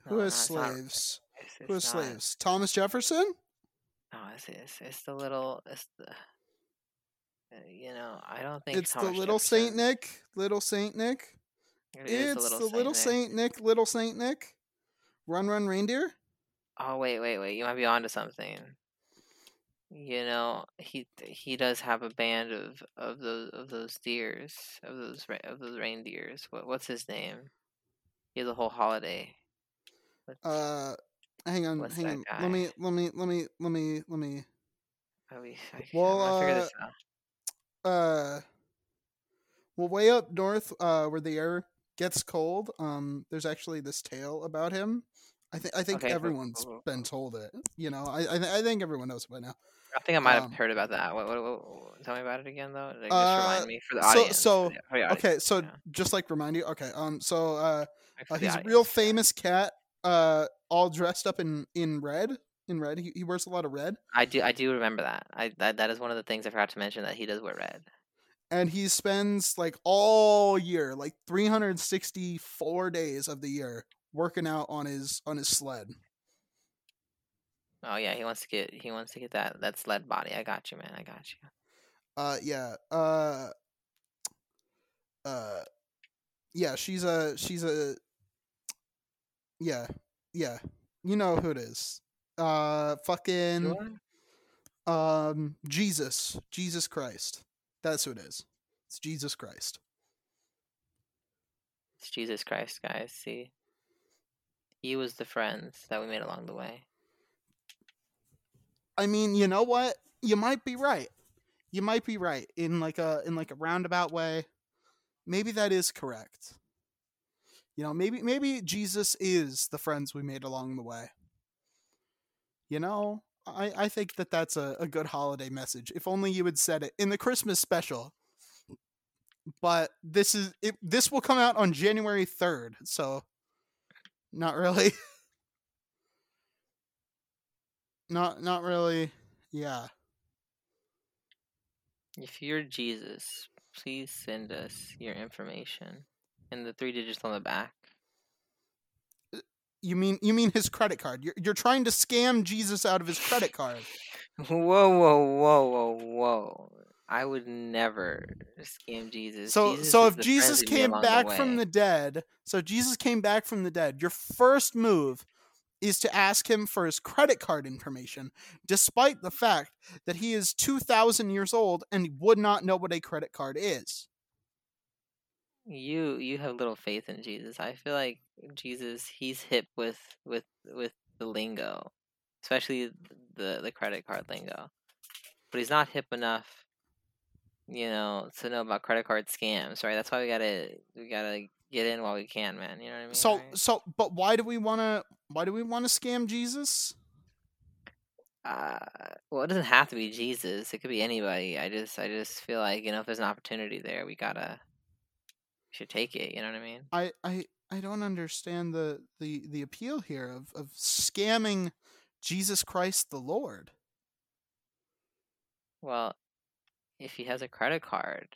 Who No, has no, it's not- slaves? it's- Who has not- slaves? Thomas Jefferson? No, it's, it's it's the little it's the. uh, You know, I don't think It's the Thomas little Saint Nick. Little Saint Nick. It It's the the little Nick. Saint Nick. Little Saint Nick. Run, run, reindeer. Oh wait, wait, wait! You might be onto something. you know, he he does have a band of of those of those deers of those of those reindeers. What what's his name? He has a whole holiday. What's, Uh, hang on, What's hang on. guy? Let me, let me, let me, let me, let me. how we, I, well, figure uh, this out. Uh, well, way up north, uh, where the air gets cold, um, there's actually this tale about him. I think I think Okay, everyone's been told it. You know, I I, th- I think everyone knows it by now. I think I might have um, heard about that. What, what, what, tell me about it again, though. Like, just Uh, remind me for the so- audience. so, the- the audience, Okay, so yeah. just like remind you. Okay, um, so uh, uh he's a real famous cat. Uh, all dressed up in in red. In red, he, he wears a lot of red. I do. I do remember that. I that, that is one of the things I forgot to mention that he does wear red. and he spends like all year like 364 days of the year working out on his on his sled Oh yeah, he wants to get he wants to get that that sled body. I got you, man. I got you. uh yeah uh uh yeah she's a she's a yeah yeah you know who it is uh fucking um jesus jesus christ that's who it is it's jesus christ It's Jesus Christ, guys. See, he was the friends that we made along the way. I mean, you know what? You might be right. You might be right in like a in like a roundabout way. Maybe that is correct. You know, maybe maybe Jesus is the friends we made along the way. You know, I I think that that's a, a good holiday message. If only you had said it in the Christmas special. But this is it. This will come out on January third, so not really. not not really. Yeah. If you're Jesus, please send us your information and the three digits on the back. You mean you mean his credit card? You're you're trying to scam Jesus out of his credit card. Whoa, whoa, whoa, whoa, whoa! I would never scam Jesus. So Jesus so if Jesus friends we made came back from the dead, so Jesus came back from the dead, your first move is to ask him for his credit card information, despite the fact that he is 2000 years old and would not know what a credit card is. You you have little faith in Jesus. I feel like Jesus he's hip with with with the lingo, especially the the credit card lingo. But he's not hip enough, you know, to know about credit card scams, right? That's why we gotta we gotta get in while we can, man. You know what I mean? So right? so but why do we want to why do we want to scam Jesus? uh, well, it doesn't have to be Jesus. It could be anybody. I just I just feel like you know if there's an opportunity there, we gotta take it. You know what I mean? I I I don't understand the the the appeal here of of scamming Jesus Christ the Lord. Well, if he has a credit card,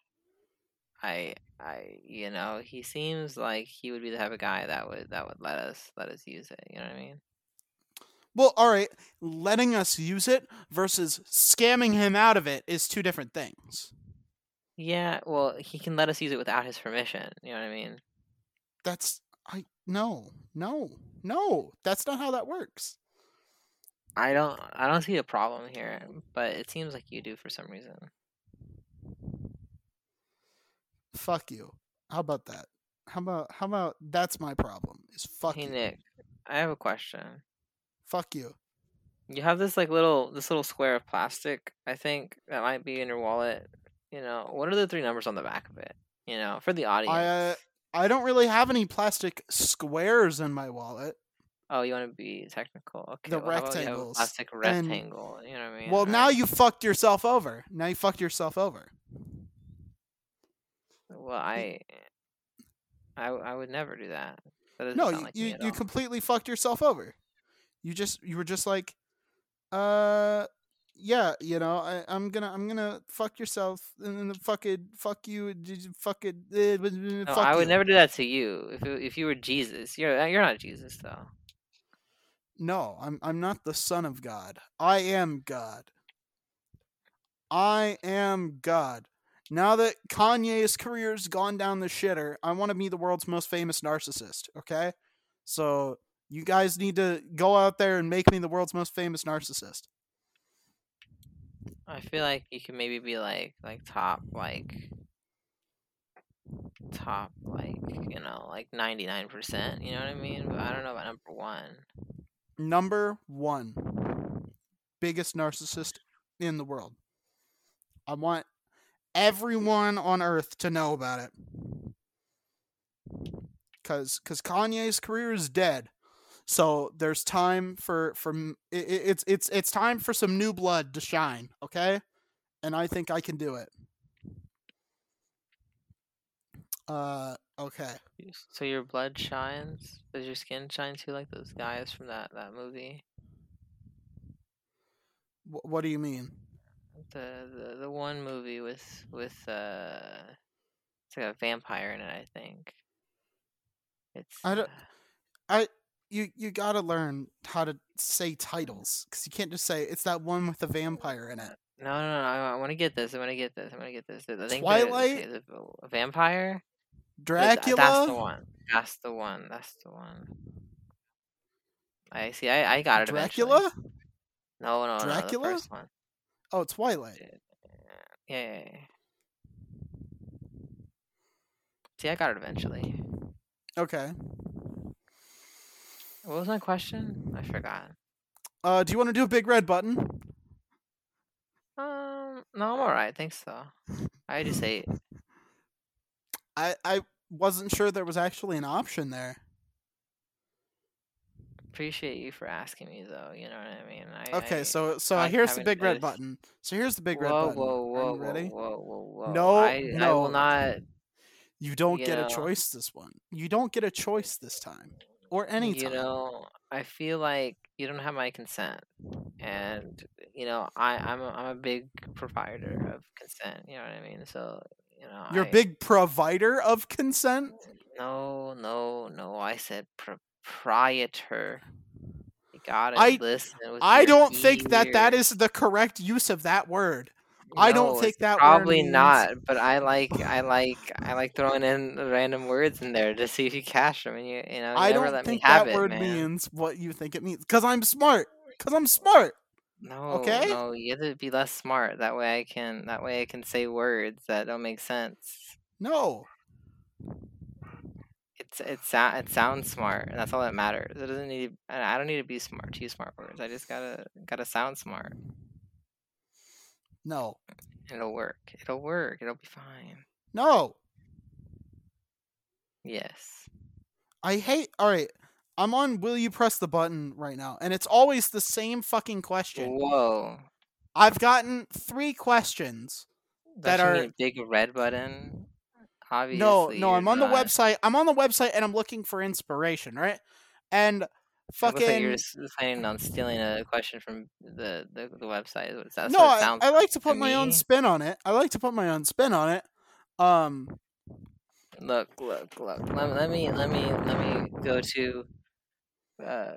I I you know, he seems like he would be the type of guy that would that would let us let us use it, you know what I mean? Well, all right, letting us use it versus scamming him out of it is two different things. Yeah, well, he can let us use it without his permission, you know what I mean? That's I no, no, no. That's not how that works. I don't I don't see a problem here, but it seems like you do for some reason. Fuck you. How about that? How about how about that's my problem? Is fuck hey you. Nick, I have a question. Fuck you. You have this like little this little square of plastic, I think, that might be in your wallet. You know, what are the three numbers on the back of it? You know, for the audience. I uh, I don't really have any plastic squares in my wallet. Oh, you want to be technical? Okay. The well, how about we have a rectangles, plastic and- rectangle. you know what I mean? Well, now Alright. you fucked yourself over. Now you fucked yourself over. Well, I, I, I would never do that. That No, like you, you all. completely fucked yourself over. You just you were just like, uh, yeah, you know, I, I'm gonna I'm gonna fuck yourself and then fuck it, fuck you, fuck it, eh, b- b- No, I would you. never do that to you. If you- if you were Jesus, you're you're not Jesus though. No, I'm I'm not the son of God. I am God. I am God. Now that Kanye's career's gone down the shitter, I want to be the world's most famous narcissist, okay? So you guys need to go out there and make me the world's most famous narcissist. I feel like you could maybe be like like top like top like you know like ninety nine percent. You know what I mean? But I don't know about number one. Number one, biggest narcissist in the world. I want everyone on Earth to know about it. Cause, cause Kanye's career is dead, so there's time for for m- i- i- it's it's it's time for some new blood to shine. Okay, and I think I can do it. Uh, okay. So your blood shines. Does your skin shine too, like those guys from that that movie? Wh- what do you mean? The the the one movie with with uh, it's like a vampire in it. I think. It's. I don't- uh, I you you gotta learn how to say titles because you can't just say it's that one with the vampire in it. No, no, no! I, I want to get this. I want to get this. I want to get this. I think Twilight? the, the, a vampire. Dracula. That's the one. That's the one. That's the one. I see. I, I got it. eventually. Dracula. No, no, no. Dracula? The first one. Oh, it's Twilight. Yeah, yeah, yeah. See, I got it eventually. Okay. What was my question? I forgot. Uh, do you want to do a big red button? Um, no, I'm alright. Thanks, though. I just ate. I I wasn't sure there was actually an option there. Appreciate you for asking me, though. You know what I mean? I, Okay, I, so so I here's the big red button. So here's the big red button. whoa, Are whoa, ready? whoa, whoa, whoa. No, I, I no. will not. You don't you get know- a choice this one. You don't get a choice this time, or any You know, I feel like you don't have my consent, and you know, I I'm a, I'm a big provider of consent. You know what I mean? So you know, You're a I- big provider of consent. No, no, no. I said proprietor. You gotta I- listen. I don't think that that is the correct use of that word. I don't it's that probably not. But I like I like I like throwing in random words in there to see if you catch them, and you you know you I never don't let think me have that it, word man. means what you think it means. Because I'm smart. Because I'm smart. No, Okay? no, you have to be less smart. That way I can that way I can say words that don't make sense. No. It's it sou- it sounds smart, and that's all that matters. It doesn't need. I I don't need to be smart to use smart words. I just gotta gotta sound smart. No. It'll work. It'll work. It'll be fine. No. Yes. I hate. All right. I'm on Will You Press the Button right now, and it's always the same fucking question. Whoa. I've gotten three questions. That Don't you need are- a big red button. Obviously. no, no, I'm on the website. I'm on the website, and I'm looking for inspiration, right? And Like fucking you're just planning on stealing a question from the the, the website. That's no, I, I like to put to my own spin on it. I like to put my own spin on it. Um, Look, look, look. Let, let me, let me, let me go to. Uh,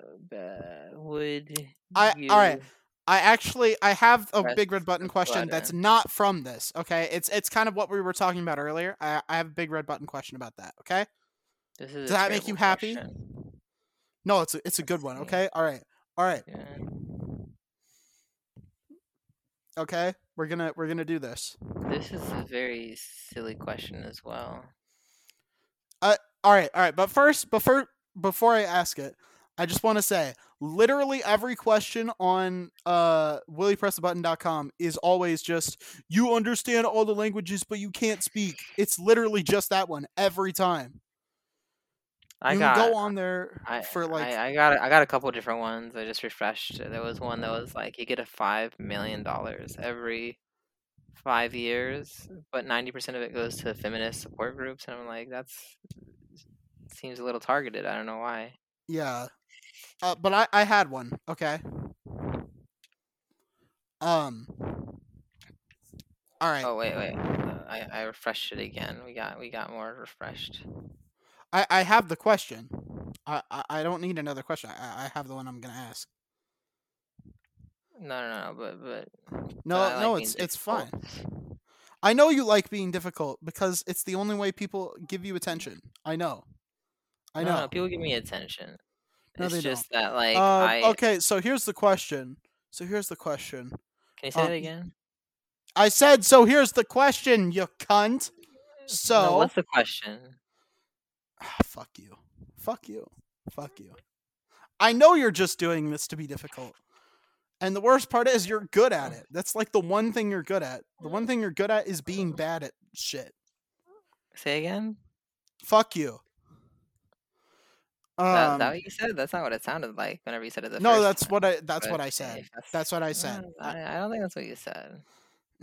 would I- you? alright, I actually I have a big red button question that's not from this. Okay, it's it's kind of what we were talking about earlier. I, I have a big red button question about that. Okay, This is does that make you happy? question. No, it's a, it's a good one. Okay, all right, all right, okay. We're gonna we're gonna do this. This is a very silly question as well. Uh, All right, all right. But first, before before I ask it, I just want to say, literally every question on uh willyoupressthebutton.com is always just you understand all the languages, but you can't speak. It's literally just that one every time. I you got. can go on there I, for like I, I got a- I got a couple different ones. I just refreshed. There was one that was like you get a five million dollars every five years, but ninety percent of it goes to feminist support groups, and I'm like, that's seems a little targeted. I don't know why. yeah. Uh, but I I had one. Okay. Um. All right. Oh wait, wait. uh, I, I refreshed it again. We got we got more refreshed. I I have the question. I I, I don't need another question. I I have the one I'm gonna ask. No, no, no. But but No, no, it's it's fine. I know you like being difficult because it's the only way people give you attention. I know. I know. no, people give me attention. No, it's just that like Uh, I okay, so here's the question. So here's the question. can you say um, that again? I said so. Here's the question, you cunt. So no, what's the question? Ah, fuck you. Fuck you. Fuck you. I know you're just doing this to be difficult. And the worst part is you're good at it. That's like the one thing you're good at. The one thing you're good at is being bad at shit. Say again. Fuck you. That, Um, that what you said? That's not what it sounded like whenever you said it the no, that's time. what I. That's But what I said. that's- That's what I said. Uh, I, I don't think that's what you said.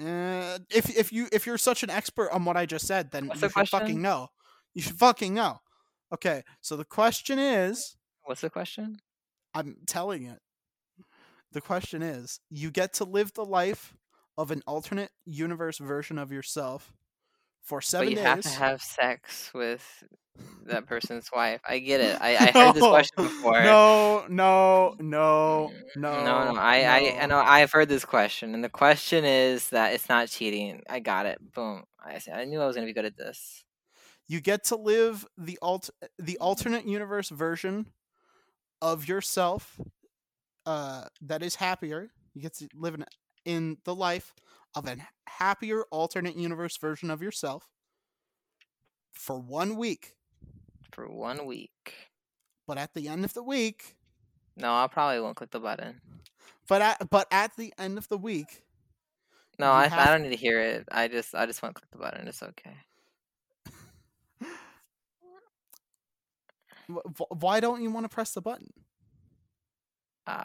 Uh, if if you if you're such an expert on what I just said, then What's you the should fucking know. You should fucking know. Okay, so the question is, What's the question? I'm telling it. The question is, you get to live the life of an alternate universe version of yourself for seven but you days. have to have sex with that person's wife. I get it. I, I heard this question before. No, no, no, no, Mm, no, no. I, I, I know. I've heard this question, and the question is that it's not cheating. I got it. Boom. I, I knew I was gonna be good at this. You get to live the alt the alternate universe version of yourself uh that is happier you get to live in, in the life of a happier alternate universe version of yourself for one week for one week. but at the end of the week No, I probably won't click the button. but at but at the end of the week No, I, have- I don't need to hear it. I just I just want to click the button. It's okay. Why don't you want to press the button Uh,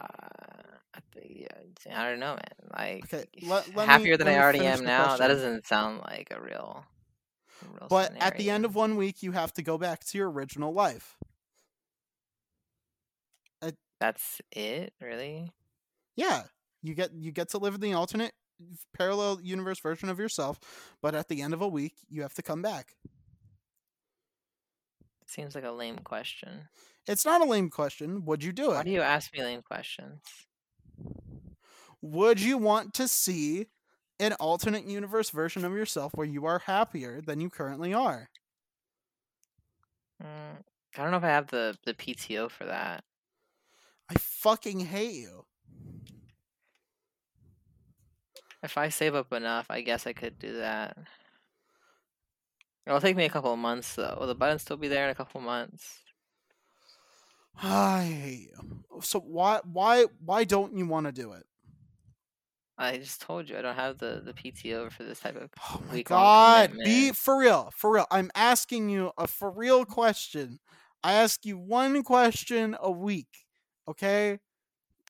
I, think, yeah, I don't know, man. Like Okay, let- let me- happier than let I already am now. That doesn't sound like a real. a real but at the end of one week you have to go back to your original life that's it, really. Yeah, you get you get to live in the alternate parallel universe version of yourself, but at the end of a week you have to come back. Seems like a lame question. It's not a lame question. Would you do it? Why do you ask me lame questions? Would you want to see an alternate universe version of yourself where you are happier than you currently are? Mm, I don't know if I have the the PTO for that. I fucking hate you. If I save up enough, I guess I could do that. It'll take me a couple of months though. Will the button still be there in a couple of months? I hate you. So why why why don't you want to do it? I just told you I don't have the, the PTO for this type of Oh my god, be for real, for real. I'm asking you a for real question. I ask you one question a week, okay?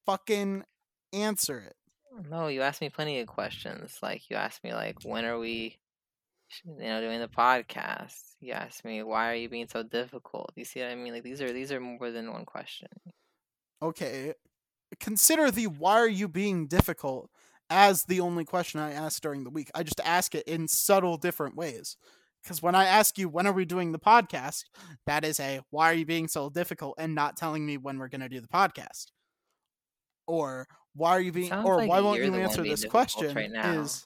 Fucking answer it. No, you asked me plenty of questions. Like you asked me like when are we you know doing the podcast? You asked me why are you being so difficult? You see what I mean? Like these are these are more than one question. Okay. Consider the why are you being difficult as the only question I ask during the week. I just ask it in subtle different ways. Because when I ask you when are we doing the podcast, that is a why are you being so difficult and not telling me when we're gonna do the podcast. Or why are you being or like why won't you answer this question right now. is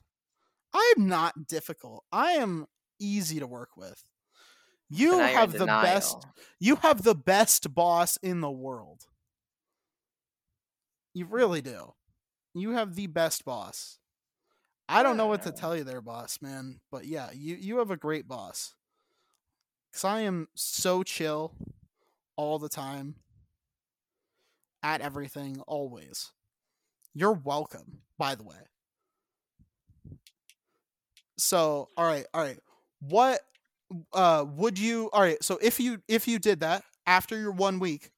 I'm not difficult. I am easy to work with. You now you're in have the best you have the best boss in the world. You really do. You have the best boss. I don't know what to tell you there, boss, man. But yeah, you, you have a great boss. Cause I am so chill all the time. At everything, always. You're welcome, by the way. So, all right, all right. What uh would you all right so if you if you did that after your one week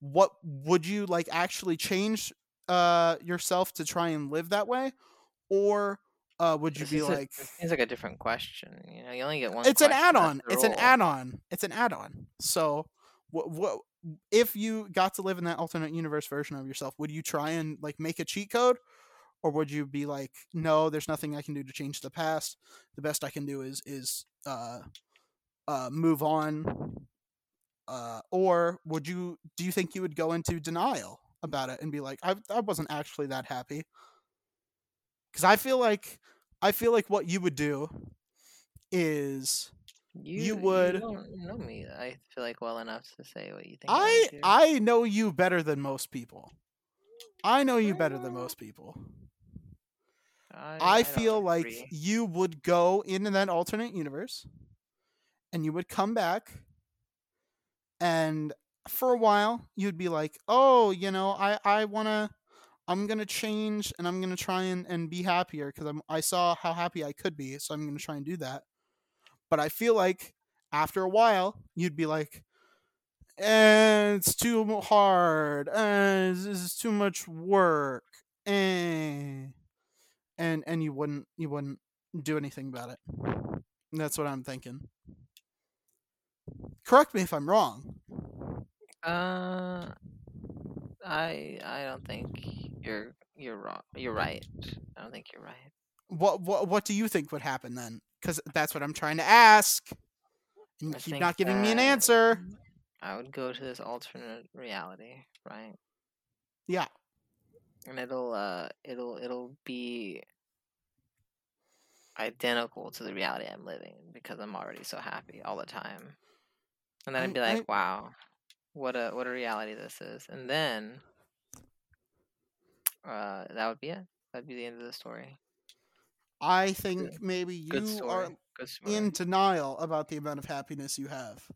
what would you like actually change uh yourself to try and live that way or uh would you This be a- like this seems like a different question. You know, you only get one. it's an add-on it's an add-on it's an add-on so what what if you got to live in that alternate universe version of yourself would you try and like make a cheat code or would you be like no there's nothing i can do to change the past the best i can do is is uh uh move on uh or would you do you think you would go into denial about it and be like i, I wasn't actually that happy because i feel like i feel like what you would do is You, would- You don't know me. I feel like well enough to say what you think. I would. I know you better than most people. I know you better than most people. I, I I feel like agree. you would go into that alternate universe and you would come back and for a while you'd be like, "Oh, you know, I I want to I'm going to change and I'm going to try and and be happier cuz I'm I saw how happy I could be, so I'm going to try and do that." But I feel like after a while you'd be like, eh, it's too hard. Eh, this is too much work. Eh and and you wouldn't you wouldn't do anything about it. That's what I'm thinking. Correct me if I'm wrong. Uh, I I don't think you're you're wrong. You're right. I don't think you're right. What what what do you think would happen then? Because that's what I'm trying to ask. And you I keep not giving me an answer. I would go to this alternate reality, right? Yeah. And it'll uh it'll it'll be identical to the reality I'm living because I'm already so happy all the time. And then I- I'd be like, wow, what a what a reality this is. And then uh that would be it. That'd be the end of the story. I think maybe you are in denial about the amount of happiness you have.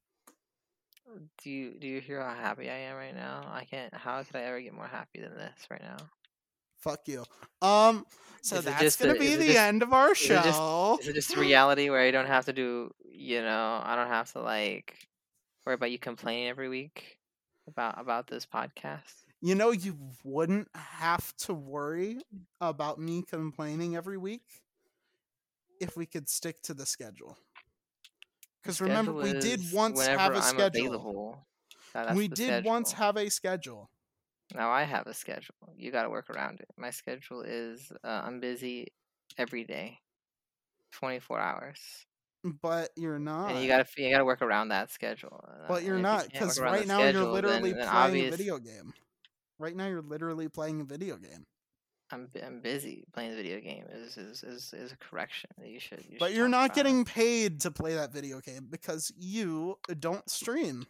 Do you do you hear how happy I am right now? I can't. How could I ever get more happy than this right now? Fuck you. Um. So Is that's gonna a- be the just- end of our is it just- show. Is it just reality where I don't have to do? You know, I don't have to like worry about you complaining every week about about this podcast. You know, you wouldn't have to worry about me complaining every week if we could stick to the schedule. Because remember, we did once have a I'm schedule. available. We did once have a schedule. Now I have a schedule. You got to work around it. My schedule is uh, I'm busy every day, twenty four hours. But you're not. and you gotta you gotta work around that schedule. uh, but you're and if you not because right now you're schedule, then- literally then playing a video game. Right now you're literally playing a video game. I'm I'm busy playing the video game. Is is is, is a correction that you should. You But should you're not getting paid to play that video game because you don't stream.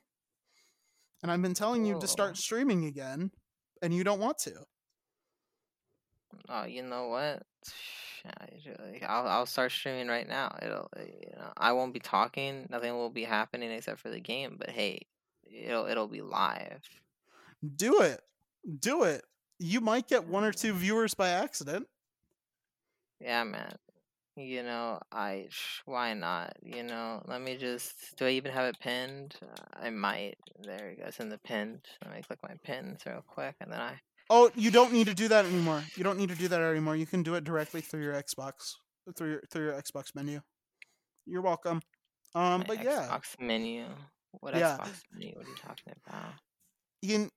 And I've been telling you to start streaming again, and you don't want to. Oh, you know what? Yeah, you should- like, I'll I'll start streaming right now. It'll uh, you know I won't be talking. Nothing will be happening except for the game. But hey, it'll it'll be live. Do it. Do it. You might get one or two viewers by accident. Yeah, man. You know, I sh- why not? You know, let me just. Do I even have it pinned? Uh, I might. There it goes in the pinned. Let me click my pins real quick, and then I. Oh, you don't need to do that anymore. You don't need to do that anymore. You can do it directly through your Xbox, through your through your Xbox menu. You're welcome. Um, my but yeah, Xbox menu. What Yeah. Xbox menu? What are you talking about? you can.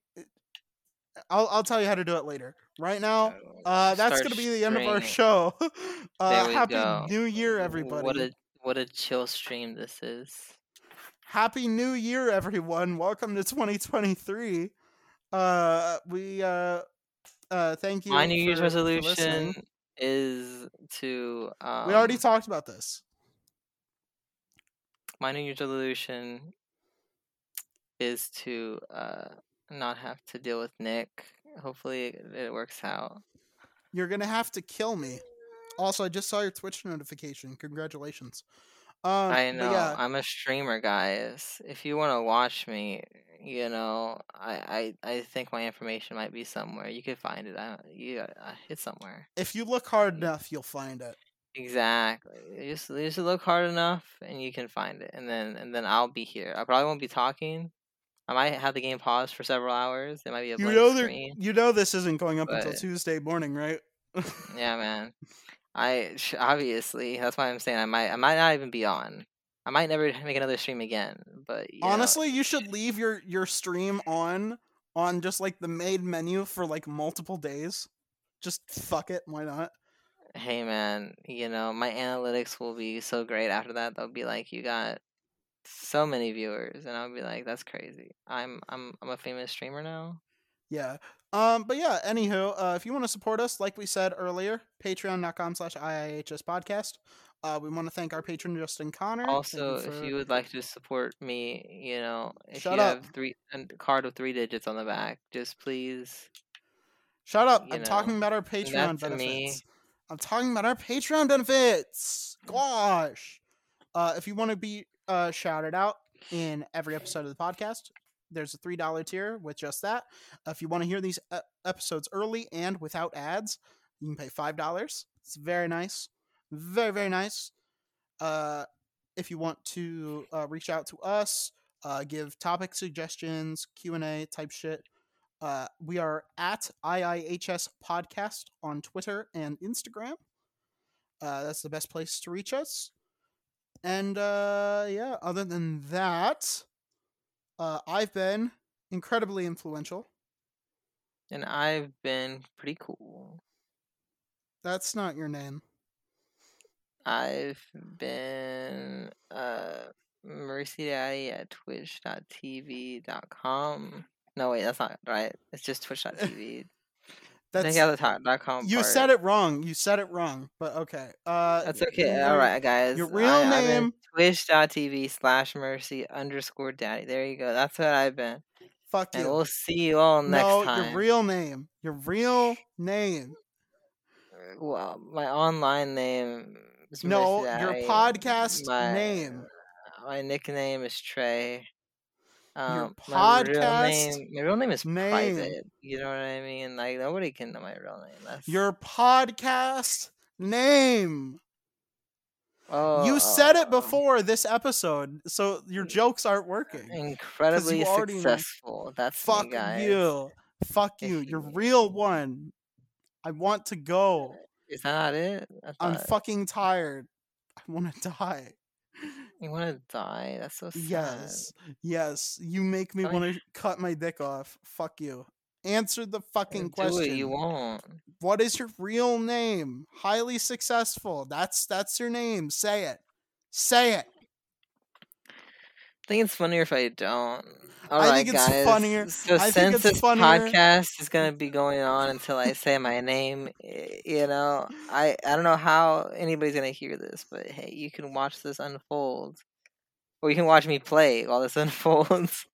I'll I'll tell you how to do it later. Right now, uh, that's start gonna be the end of our show. uh, happy go. New Year, everybody! What a what a chill stream this is. Happy New Year, everyone! Welcome to 2023. Uh, we uh, uh, thank you. My New Year's for- for listening. resolution is to. Um, we already talked about this. my New Year's resolution is to uh, not have to deal with Nick. Hopefully, it, works out. You're gonna have to kill me. Also, I just saw your Twitch notification. Congratulations. Um, I know yeah, I'm a streamer, guys. If you want to watch me, you know, I, I I think my information might be somewhere. You could find it. I, you, uh, it's somewhere. if you look hard enough, you'll find it. Exactly. You just, you just look hard enough, and you can find it. And then and then I'll be here. I probably won't be talking. I might have the game paused for several hours. It might be a You know, screen. you know this isn't going up until Tuesday morning, right? Yeah, man. I obviously that's why I'm saying I might I might not even be on. I might never make another stream again. But you know, Honestly, you should eh leave your your stream on on just like the main menu for like multiple days. Just fuck it, why not? hey man, you know my analytics will be so great after that. They'll be like, you got so many viewers, and I'll be like, that's crazy. I'm I'm I'm a famous streamer now. Yeah. Um, but yeah, anywho, uh, if you want to support us, like we said earlier, patreon.com slash IIHS podcast. Uh, we want to thank our patron Justin Connor. Also, for- if you would like to support me, you know, if Shut you up. have three a card with three digits on the back, just please Shut up. I'm know, talking about our Patreon to me benefits. I'm talking about our Patreon benefits. Gosh. Uh, if you want to be uh, shouted out in every episode of the podcast, there's a $3 tier with just that. Uh, if you want to hear these uh, episodes early and without ads, you can pay $5. It's very nice. Very, very nice. Uh, if you want to uh, reach out to us, uh, give topic suggestions, Q&A type shit, uh, we are at IIHS Podcast on Twitter and Instagram. Uh, that's the best place to reach us. And uh, yeah, other than that, uh, I've been incredibly influential. And I've been pretty cool. That's not your name. I've been uh, Mercy Daddy at twitch.tv.com. No, wait, that's not right. It's just twitch.tv. That's That's dot com. you part. said it wrong. You said it wrong. But okay. Uh, That's okay. your- All right, guys. your real I, name- Twitch.tv slash mercy underscore daddy. There you go. That's what I've been. Fuck And you. we'll see you all next no, time. your real name. Your real name. well, my online name is No, Mercy your Daddy. podcast My- name. My nickname is Trey. Your Um, my real name, my real name is name. private. You know what I mean? Like nobody can know my real name. That's Your podcast name. oh, you said it oh, before this episode, so your jokes aren't working. Incredibly successful. That's Fuck me, you. Fuck you. Your real one. I want to go. Is that it? I'm fucking tired. I want to die. You want to die? That's so sad. Yes. Yes. You make me want to cut my dick off. Fuck you. Answer the fucking question. it. You won't. What is your real name? Highly successful. That's that's your name. Say it. Say it. I think it's funnier if I don't. All I right, think it's guys. funnier- So I think since it's this funnier- podcast is gonna be going on until I say my name, you know, I I don't know how anybody's gonna hear this, but hey, you can watch this unfold, or you can watch me play while this unfolds.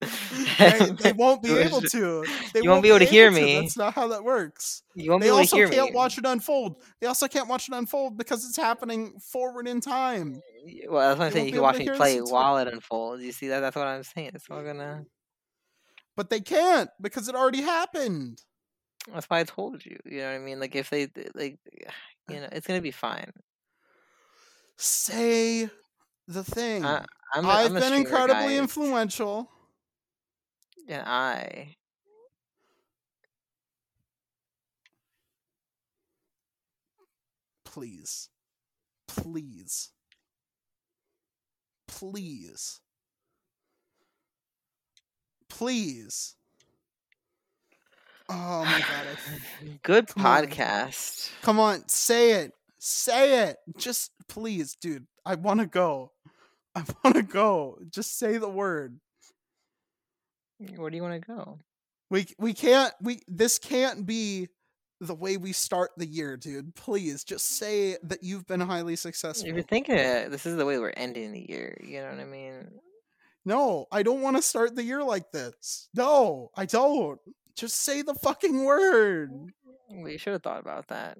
They, they won't be able to. They You won't be able to hear me. That's not how that works. you won't be able to hear me. They also can't watch it unfold. They also can't watch it unfold because it's happening forward in time. Well, that's what I'm saying. You can watch me play while it unfolds. You see that? That's what I'm saying. It's all gonna. But they can't because it already happened. That's why I told you. You know what I mean? Like if they like, you know, it's gonna be fine. Say the uh, thing. I, I'm a, I've I'm been incredibly guys, influential. And I Please. Please. Please. Please. Oh my god. I good Come on. podcast. Come on, say it. Say it. Just please, dude. I want to go. I want to go. Just say the word. Where do you want to go? We we can't we this can't be the way we start the year, dude. Please just say that you've been highly successful. If you're thinking it, this is the way we're ending the year. You know what I mean? No, I don't want to start the year like this. No, I don't. Just say the fucking word. We should have thought about that.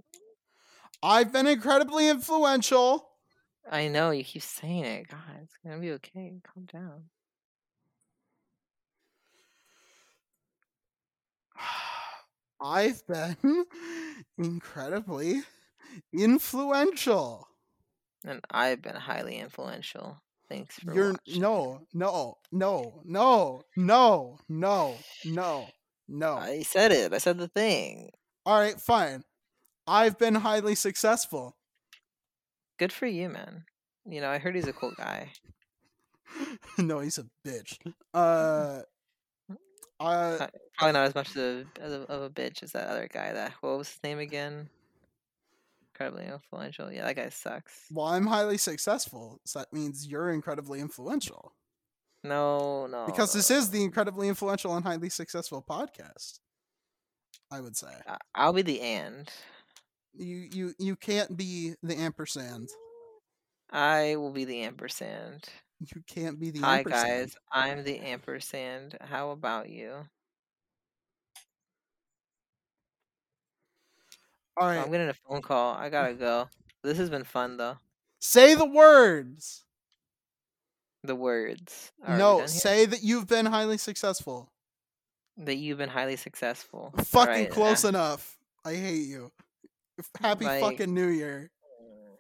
I've been incredibly influential. I know you keep saying it. God, it's gonna be okay. Calm down. I've been incredibly influential. And I've been highly influential. Thanks for You're watching. no, no, no, no, no, no, no, no. I said it. I said the thing. All right, fine. I've been highly successful. Good for you, man. You know, I heard he's a cool guy. no, he's a bitch. Uh, uh, Probably not as much of a, as a- of a bitch as that other guy. That what was his name again? Incredibly influential. Yeah, that guy sucks. well, I'm highly successful, so that means you're incredibly influential. No, no. Because this is the incredibly influential and highly successful podcast. I would say I'll be the and. You you you can't be the ampersand. I will be the ampersand. You can't be the Hi ampersand. guys, I'm the ampersand. How about you? All Oh. I'm getting a phone call. I gotta go. This has been fun though. Say the words. The words. Are no, say that you've been highly successful. that you've been highly successful. Fucking Alright, close enough. I hate you. Happy Like- fucking New Year.